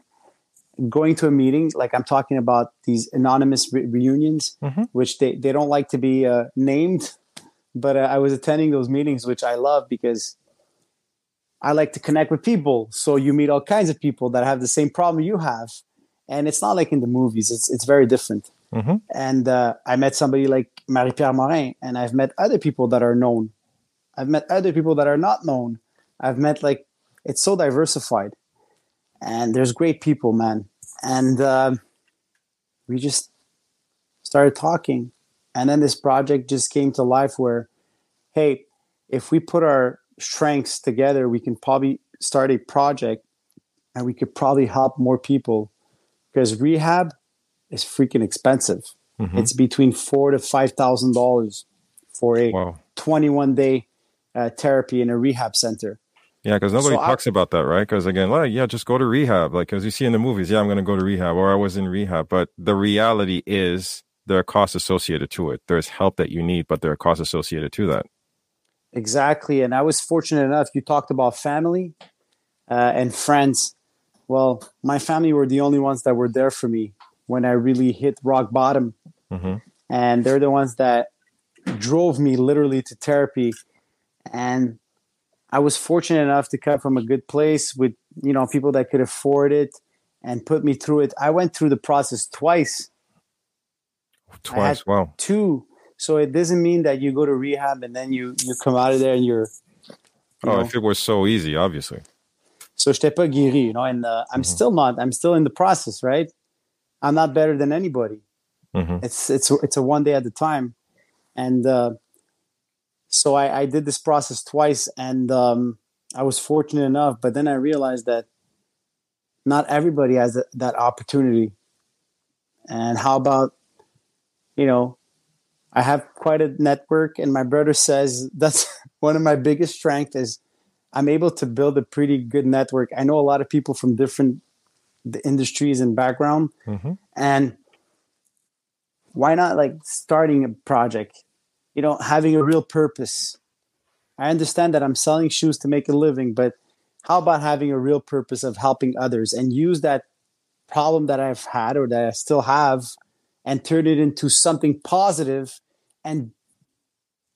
going to a meeting. Like I'm talking about these anonymous re- reunions, mm-hmm. which they they don't like to be uh, named, but uh, I was attending those meetings, which I love because I like to connect with people. So you meet all kinds of people that have the same problem you have, and it's not like in the movies. It's it's very different. Mm-hmm. And uh, I met somebody like Marie-Pier Morin, and I've met other people that are known. I've met other people that are not known. I've met like it's so diversified, and there's great people, man. And uh, we just started talking, and then this project just came to life. Where, hey, if we put our strengths together, we can probably start a project and we could probably help more people because rehab is freaking expensive. Mm-hmm. It's between four to five thousand dollars for a wow. 21 day uh, therapy in a rehab center. Yeah, because nobody so talks I, about that, right? Because again, like, yeah, just go to rehab. Like, as you see in the movies, yeah, I'm going to go to rehab, or I was in rehab. But the reality is, there are costs associated to it. There's help that you need, but there are costs associated to that. Exactly. And I was fortunate enough, you talked about family uh, and friends. Well, my family were the only ones that were there for me when I really hit rock bottom. Mm-hmm. And they're the ones that drove me literally to therapy. And I was fortunate enough to come from a good place with, you know, people that could afford it and put me through it. I went through the process twice. Twice, wow. Two so it doesn't mean that you go to rehab and then you you come out of there and you're. You oh, know, if it was so easy, obviously. So j'étais pas guéri, you know, and uh, I'm mm-hmm. still not. I'm still in the process, right? I'm not better than anybody. Mm-hmm. It's it's it's a one day at a time, and uh, so I, I did this process twice, and um, I was fortunate enough. But then I realized that not everybody has that opportunity. And how about, you know, I have quite a network, and my brother says [laughs] that's one of my biggest strengths is I'm able to build a pretty good network. I know a lot of people from different industries and background, mm-hmm. and why not like starting a project? You know, having a real purpose. I understand that I'm selling shoes to make a living, but how about having a real purpose of helping others and use that problem that I've had or that I still have and turn it into something positive and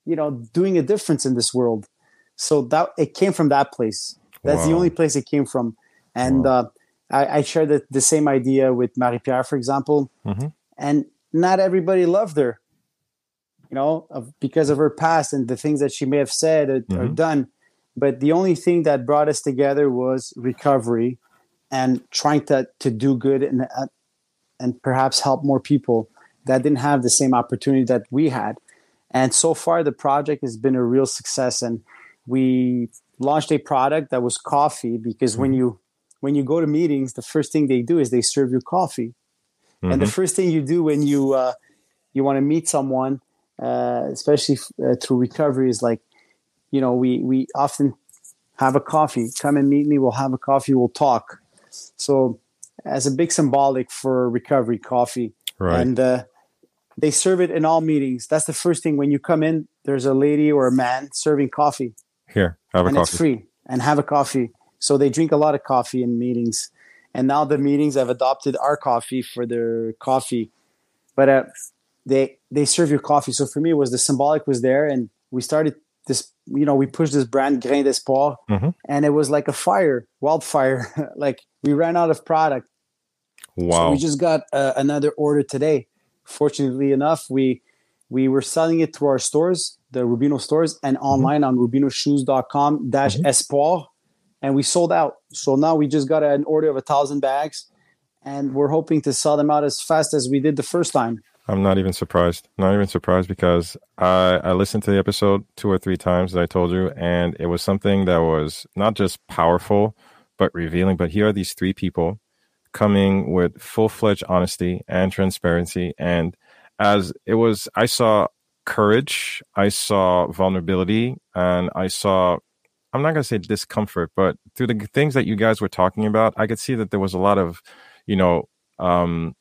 you know doing a difference in this world so that it came from that place that's wow. the only place it came from and wow. uh, I, I shared the, the, same idea with Marie-Pier for example mm-hmm. and not everybody loved her you know of, because of her past and the things that she may have said or, mm-hmm. or done but the only thing that brought us together was recovery and trying to, to do good and, uh, and perhaps help more people that didn't have the same opportunity that we had. And so far, the project has been a real success. And we launched a product that was coffee because mm-hmm. when you when you go to meetings, the first thing they do is they serve you coffee. Mm-hmm. And the mm-hmm. first thing you do when you uh, you want to meet someone, uh, especially uh, through recovery, is like, you know, we we often have a coffee. Come and meet me. We'll have a coffee. We'll talk. So, as a big symbolic for recovery, coffee. Right. And uh, they serve it in all meetings. That's the first thing when you come in. There's a lady or a man serving coffee. Here, have a and coffee. It's free and have a coffee. So they drink a lot of coffee in meetings, and now the meetings have adopted our coffee for their coffee. But uh, they they serve your coffee. So for me, it was the symbolic was there, and we started this. You know, we pushed this brand Grain d'Espoir, mm-hmm. and it was like a fire, wildfire. [laughs] like we ran out of product. Wow! So we just got uh, another order today fortunately enough, we we were selling it through our stores, the Rubino stores, and mm-hmm. online mm-hmm. on rubinoshoes.com dash espoir. And we sold out. So now we just got an order of a thousand bags and we're hoping to sell them out as fast as we did the first time. I'm not even surprised. Not even surprised because I, I listened to the episode two or three times that I told you, and it was something that was not just powerful, but revealing. But here are these three people coming with full fledged honesty and transparency. And as it was, I saw courage, I saw vulnerability, and I saw I'm not going to say discomfort, but through the things that you guys were talking about, I could see that there was a lot of, you know, um,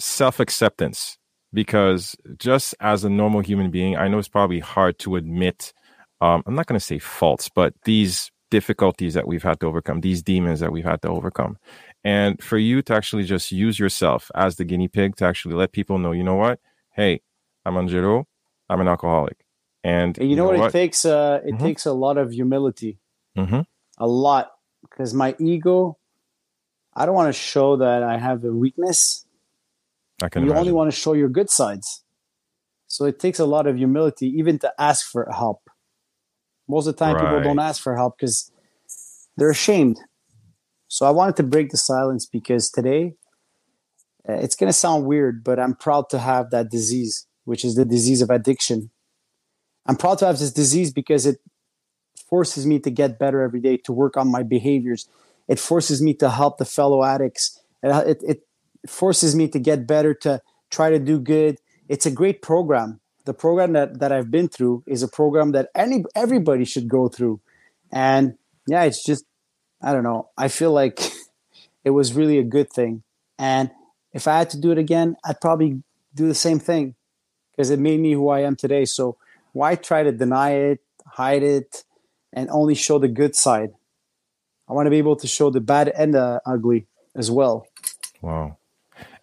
self acceptance because just as a normal human being, I know it's probably hard to admit. Um, I'm not going to say faults, but these difficulties that we've had to overcome, these demons that we've had to overcome. And for you to actually just use yourself as the guinea pig to actually let people know, you know what? Hey, I'm Angelo. I'm an alcoholic. And you, you know, know, what, what? it takes? Uh, it mm-hmm. takes a lot of humility, mm-hmm. a lot, because my ego. I don't want to show that I have a weakness. I can. You imagine. only want to show your good sides. So it takes a lot of humility, even to ask for help. Most of the time, right. people don't ask for help because they're ashamed. So I wanted to break the silence because today, uh, it's going to sound weird, but I'm proud to have that disease, which is the disease of addiction. I'm proud to have this disease because it forces me to get better every day, to work on my behaviors. It forces me to help the fellow addicts. It, it, it forces me to get better, to try to do good. It's a great program. The program that, that I've been through is a program that any everybody should go through. And yeah, it's just, I don't know. I feel like [laughs] it was really a good thing. And if I had to do it again, I'd probably do the same thing because it made me who I am today. So why try to deny it, hide it, and only show the good side? I want to be able to show the bad and the ugly as well. Wow.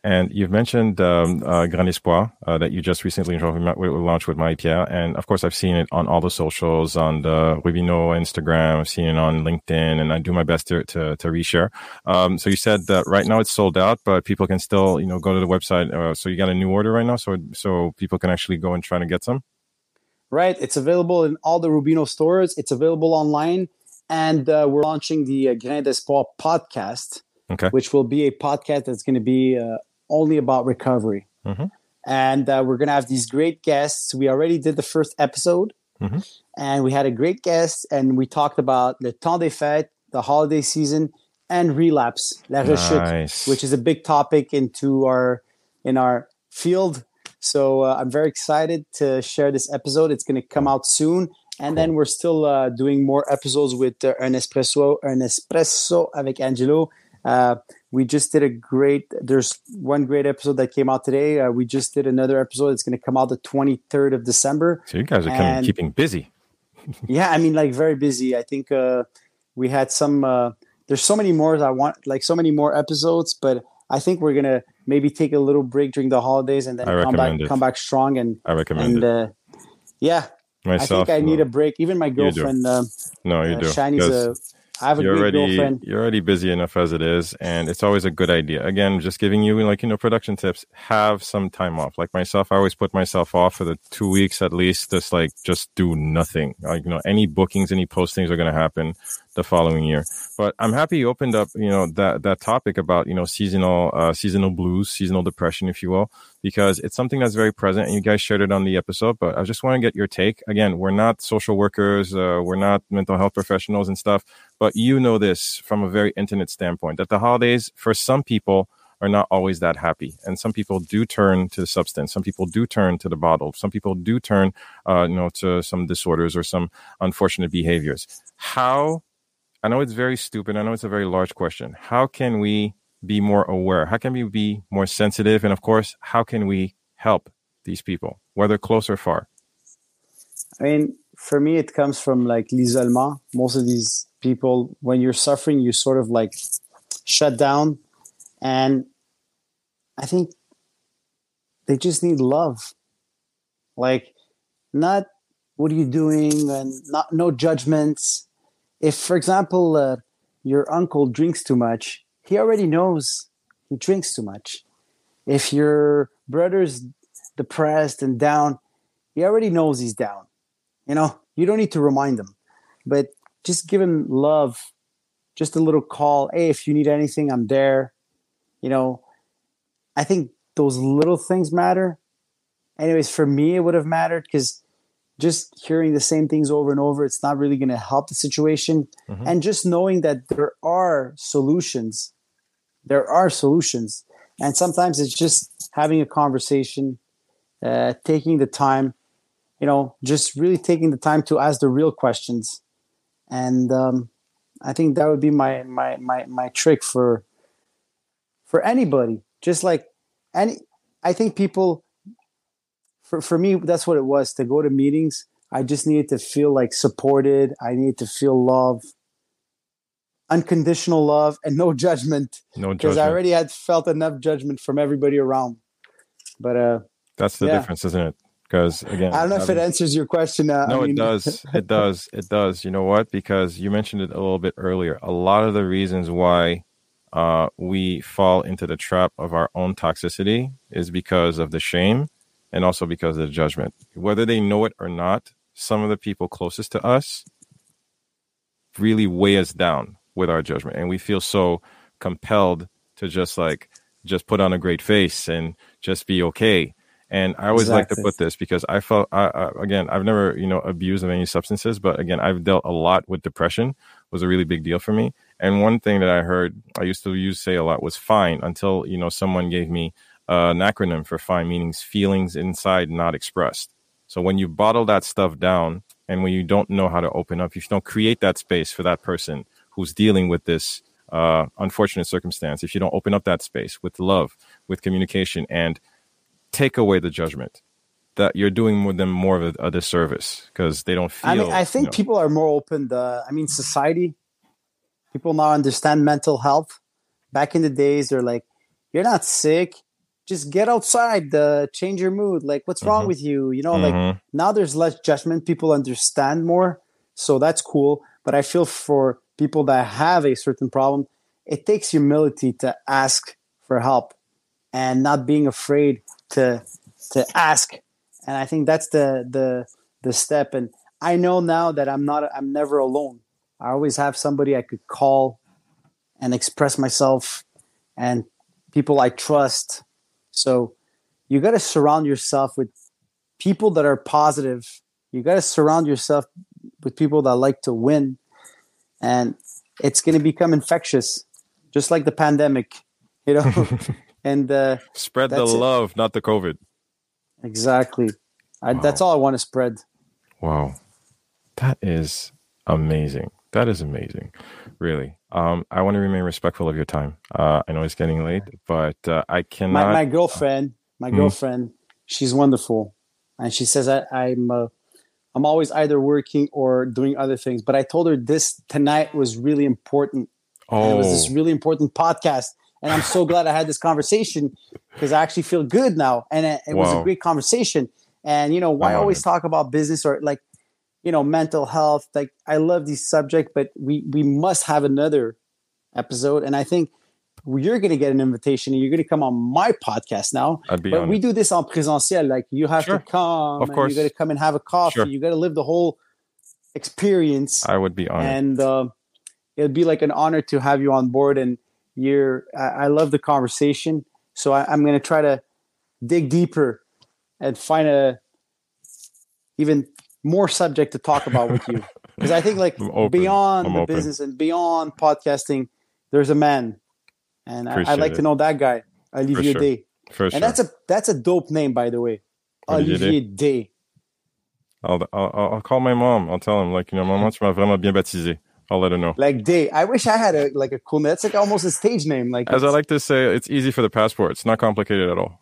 And you've mentioned um, uh, Grain d'Espoir uh, that you just recently launched with Marie-Pier. And of course, I've seen it on all the socials, on the Rubino Instagram, I've seen it on LinkedIn, and I do my best to, to, to reshare. Um, so you said that right now it's sold out, but people can still, you know, go to the website. Uh, so you got a new order right now, so so people can actually go and try to get some right? It's available in all the Rubino stores. It's available online, and uh, we're launching the uh, Grain d'Espoir podcast, okay. which will be a podcast that's going to be uh, only about recovery. Mm-hmm. And uh, we're going to have these great guests. We already did the first episode, mm-hmm. and we had a great guest, and we talked about le temps des fêtes, the holiday season, and relapse, la rechute, nice. which is a big topic into our in our field so uh, I'm very excited to share this episode. It's going to come out soon. And cool. then we're still uh, doing more episodes with uh, Un Espresso, Un Espresso avec Angelo. Uh, we just did a great, there's one great episode that came out today. Uh, we just did another episode. It's going to come out the 23rd of December. So you guys are coming, keeping busy. [laughs] yeah, I mean, like very busy. I think uh, we had some, uh, there's so many more I want, like so many more episodes, but I think we're going to maybe take a little break during the holidays and then come back it. come back strong and I recommend and, uh, yeah Myself, I think I need a break. Even my girlfriend. You um, no, you uh, do. Shiny's a. I have a you're already, girlfriend. You're already busy enough as it is, and it's always a good idea. Again, just giving you like you know production tips. Have some time off. Like myself, I always put myself off for the two weeks at least. Just like just do nothing. Like you know, any bookings, any postings are going to happen the following year. But I'm happy you opened up, you know, that, that topic about, you know, seasonal, uh, seasonal blues, seasonal depression, if you will, because it's something that's very present and you guys shared it on the episode. But I just want to get your take. Again, we're not social workers. Uh, we're not mental health professionals and stuff, but you know this from a very intimate standpoint that the holidays for some people are not always that happy. And some people do turn to the substance. Some people do turn to the bottle. Some people do turn, uh, you know, to some disorders or some unfortunate behaviors. How I know it's very stupid. I know it's a very large question. How can we be more aware? How can we be more sensitive? And of course, how can we help these people, whether close or far? I mean, for me, it comes from like l'isolement. Most of these people, when you're suffering, you sort of like shut down. And I think they just need love. Like, not what are you doing and not no judgments if, for example, uh, your uncle drinks too much, he already knows he drinks too much. If your brother's depressed and down, he already knows he's down. You know, you don't need to remind him, but just give him love, just a little call. Hey, if you need anything, I'm there. You know, I think those little things matter. Anyways, for me, it would have mattered because just hearing the same things over and over, it's not really going to help the situation. Mm-hmm. And just knowing that there are solutions, there are solutions. And sometimes it's just having a conversation, uh, taking the time, you know, just really taking the time to ask the real questions and um, I think that would be my my my my trick for for anybody. Just like any, I think people. For for me, that's what it was to go to meetings. I just needed to feel like supported. I needed to feel love, unconditional love, and no judgment. No judgment. because. I already had felt enough judgment from everybody around. But uh, That's the yeah. difference, isn't it? Because again, I don't know if it answers your question. Uh, no, I mean, it [laughs] does. It does. It does. You know what? Because you mentioned it a little bit earlier. A lot of the reasons why uh, we fall into the trap of our own toxicity is because of the shame and also because of the judgment. Whether they know it or not, some of the people closest to us really weigh us down with our judgment. And we feel so compelled to just like, just put on a great face and just be okay. And I always like to put this because I felt, I, I, again, I've never, you know, abused of any substances, but again, I've dealt a lot with depression was a really big deal for me. And one thing that I heard, I used to use say a lot was fine until, you know, someone gave me uh, an acronym for fine, meanings, feelings inside not expressed. So when you bottle that stuff down and when you don't know how to open up, if you don't create that space for that person who's dealing with this uh, unfortunate circumstance, if you don't open up that space with love, with communication, and take away the judgment, that you're doing more them more of a, a disservice because they don't feel. I mean, I think you know, people are more open. To, I mean, society, people now understand mental health. Back in the days, they're like, "You're not sick. Just get outside. Uh, change your mood. Like, what's wrong Mhm. with you? You know, like Mhm. now there's less judgment. People understand more, so that's cool. But I feel for people that have a certain problem, it takes humility to ask for help and not being afraid to to ask. And I think that's the the the step. And I know now that I'm not I'm never alone. I always have somebody I could call and express myself and people I trust. So you got to surround yourself with people that are positive. You got to surround yourself with people that like to win and it's going to become infectious just like the pandemic, you know. [laughs] and uh spread the that's it. love, not the COVID. exactly. I, that's all I want to spread. Wow. That is amazing. That is amazing. Really. Um, I want to remain respectful of your time. Uh, I know it's getting late, but uh, I cannot. my, my girlfriend my Mhm. girlfriend she's wonderful and she says I, i'm uh, i'm always either working or doing other things but i told her this tonight was really important and it oh, was this really important podcast and i'm so glad i had this conversation because i actually feel good now and it, it was a great conversation and you know why always talk about business or like you know mental health like i love these subject but we we must have another episode and i think you're going to get an invitation and you're going to come on my podcast now I'd be but on we it. do this on présentiel. Like you have Sure. to come, Of and course. you got to come and have a coffee. Sure. You got to live the whole experience, I would be honored and uh, it'd be like an honor to have you on board. And you're, I, I love the conversation, so I, I'm going to try to dig deeper and find a even more subject to talk about with you [laughs] because I think like beyond I'm the open. business and beyond podcasting, there's a man, and I, I'd like it. to know that guy, Olivier sure. Day. For sure. And that's a that's a dope name, by the way. Olivier Day. I'll, I'll, I'll I'll call my mom. I'll tell him, like, you know, maman, tu m'as vraiment bien baptisé. I'll let her know. Like Day. I wish I had a like a cool name. That's like almost a stage name. Like As I like to say, it's easy for the passport. It's not complicated at all.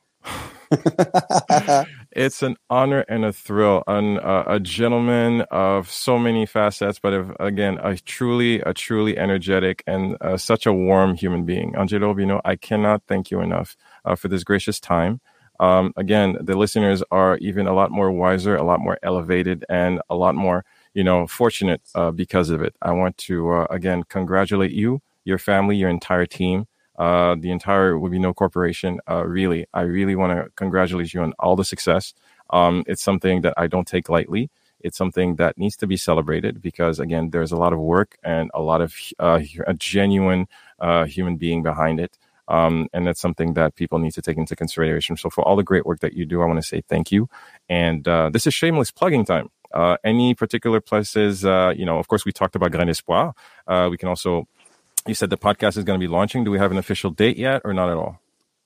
[laughs] [laughs] it's an honor and a thrill. Uh, a gentleman of so many facets, but again, a truly, a truly energetic and uh, such a warm human being. Angelo know, I cannot thank you enough uh, for this gracious time. Um, again, the listeners are even a lot more wiser, a lot more elevated, and a lot more, you know, fortunate uh, because of it. I want to uh, again congratulate you, your family, your entire team, uh, the entire Rubino Corporation. Uh, really, I really want to congratulate you on all the success. Um, it's something that I don't take lightly. It's something that needs to be celebrated because, again, there's a lot of work and a lot of uh, a genuine uh, human being behind it. Um, and that's something that people need to take into consideration. So, for all the great work that you do, I want to say thank you. And uh, this is shameless plugging time. Uh, any particular places, uh, you know, of course, we talked about Grain d'Espoir. Uh, we can also, you said the podcast is going to be launching. Do we have an official date yet or not at all?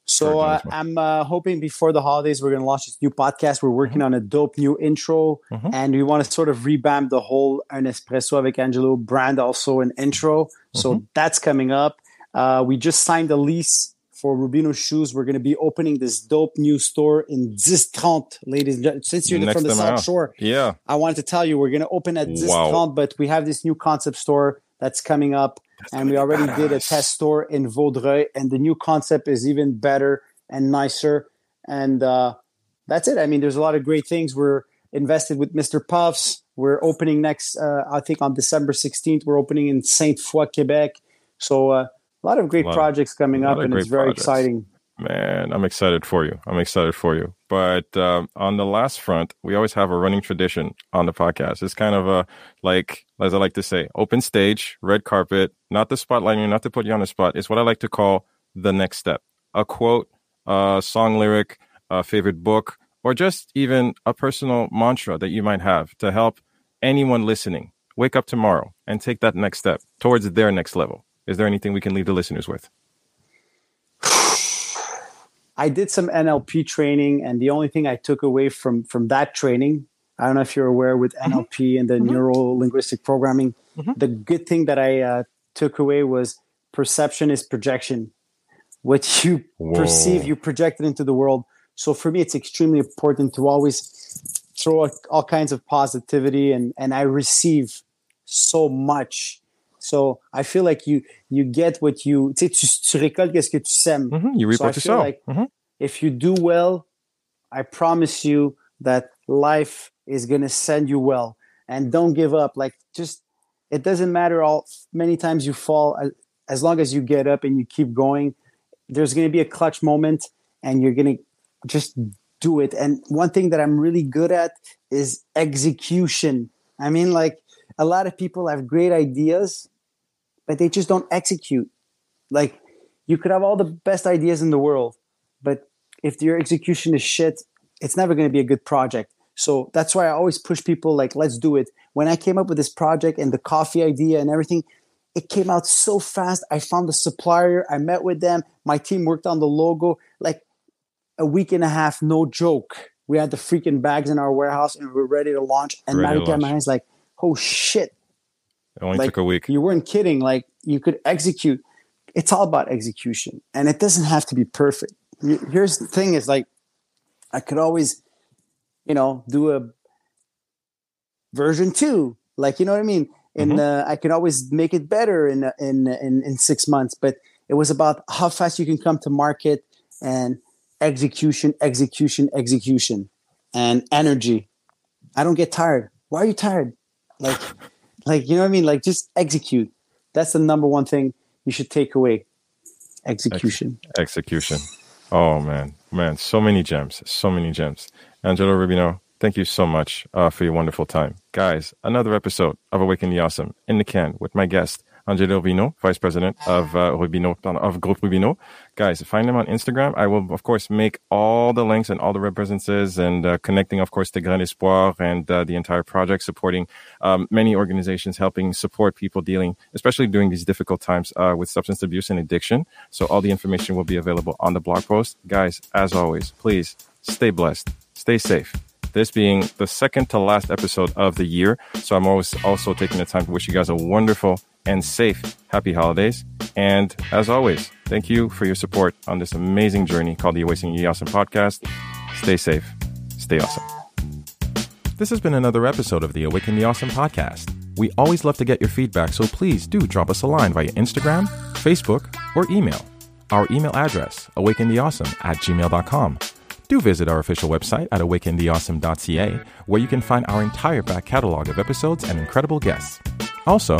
So uh, I'm uh, hoping before the holidays we're going to launch this new podcast. We're working mm-hmm. on a dope new intro, mm-hmm. and we want to sort of revamp the whole Un Espresso avec Angelo brand, also an intro. Mm-hmm. So that's coming up. Uh, we just signed a lease for Rubino Shoes. We're going to be opening this dope new store in DIX30, ladies and gentlemen. Since you're Next from the South Shore, yeah, I wanted to tell you we're going to open at DIX30, wow. but we have this new concept store that's coming up and we already badass. did a test store in Vaudreuil, and the new concept is even better and nicer. And uh, that's it. I mean, there's a lot of great things. We're invested with Mr. Puffs. We're opening next, uh, I think, on December 16th. We're opening in Sainte Foy, Quebec. So uh, a lot of great lot, projects coming up, and it's very projects. exciting. Man, I'm excited for you. I'm excited for you. But um, on the last front, we always have a running tradition on the podcast. It's kind of a like, as I like to say, open stage, red carpet, not the spotlighting, not to put you on the spot. It's what I like to call the next step. A quote, a song lyric, a favorite book, or just even a personal mantra that you might have to help anyone listening wake up tomorrow and take that next step towards their next level. Is there anything we can leave the listeners with? I did some NLP training, and the only thing I took away from from that training, I don't know if you're aware with NLP mm-hmm. and the mm-hmm. neuro linguistic programming. Mm-hmm. The good thing that I uh, took away was perception is projection. What [laughs] you Whoa. perceive, you project it into the world. So for me, it's extremely important to always throw all kinds of positivity, and and I receive so much so I feel like you you get what you tu tu, récoltes qu'est-ce que tu sèmes. Mm-hmm. You reap so what you sow. Like mm-hmm. If you do well, I promise you that life is gonna send you well. And don't give up. Like just it doesn't matter all many times you fall as, as long as you get up and you keep going. There's gonna be a clutch moment, and you're gonna just do it. And one thing that I'm really good at is execution. I mean, like a lot of people have great ideas, but they just don't execute. Like you could have all the best ideas in the world, but if your execution is shit, it's never going to be a good project. So that's why I always push people like, let's do it. When I came up with this project and the coffee idea and everything, it came out so fast. I found the supplier, I met with them, my team worked on the logo. Like a week and a half, no joke. We had the freaking bags in our warehouse and we are ready to launch. And ready Marie Cameron is like, oh shit. It only like, took a week. You weren't kidding. Like you could execute. It's all about execution, and it doesn't have to be perfect. Here's the thing: is like I could always, you know, do a version two. Like you know what I mean. And mm-hmm. uh, I can always make it better in, in in in six months. But it was about how fast you can come to market and execution, execution, execution, and energy. I don't get tired. Why are you tired? Like, like you know what I mean? Like, just execute. That's the number one thing you should take away. Execution. Ex- execution. Oh man, man, so many gems, so many gems. Angelo Rubino, thank you so much uh, for your wonderful time, guys. Another episode of Awaken the Awesome in the can with my guest Angelo Rubino, Vice President of uh, Rubino, of Group Rubino. Guys, find him on Instagram. I will, of course, make all the links and all the references and uh, connecting, of course, to Grain d'Espoir and uh, the entire project, supporting um, many organizations, helping support people dealing, especially during these difficult times uh, with substance abuse and addiction. So all the information will be available on the blog post. Guys, as always, please stay blessed, stay safe this being the second to last episode of the year. So I'm always also taking the time to wish you guys a wonderful and safe happy holidays. And as always, thank you for your support on this amazing journey called the Awakening the Awesome podcast. Stay safe, stay awesome. This has been another episode of the Awaken the Awesome podcast. We always love to get your feedback, so please do drop us a line via Instagram, Facebook, or email. Our email address, awakentheawesome at gmail.com. Do visit our official website at awakentheawesome.ca, where you can find our entire back catalog of episodes and incredible guests. Also,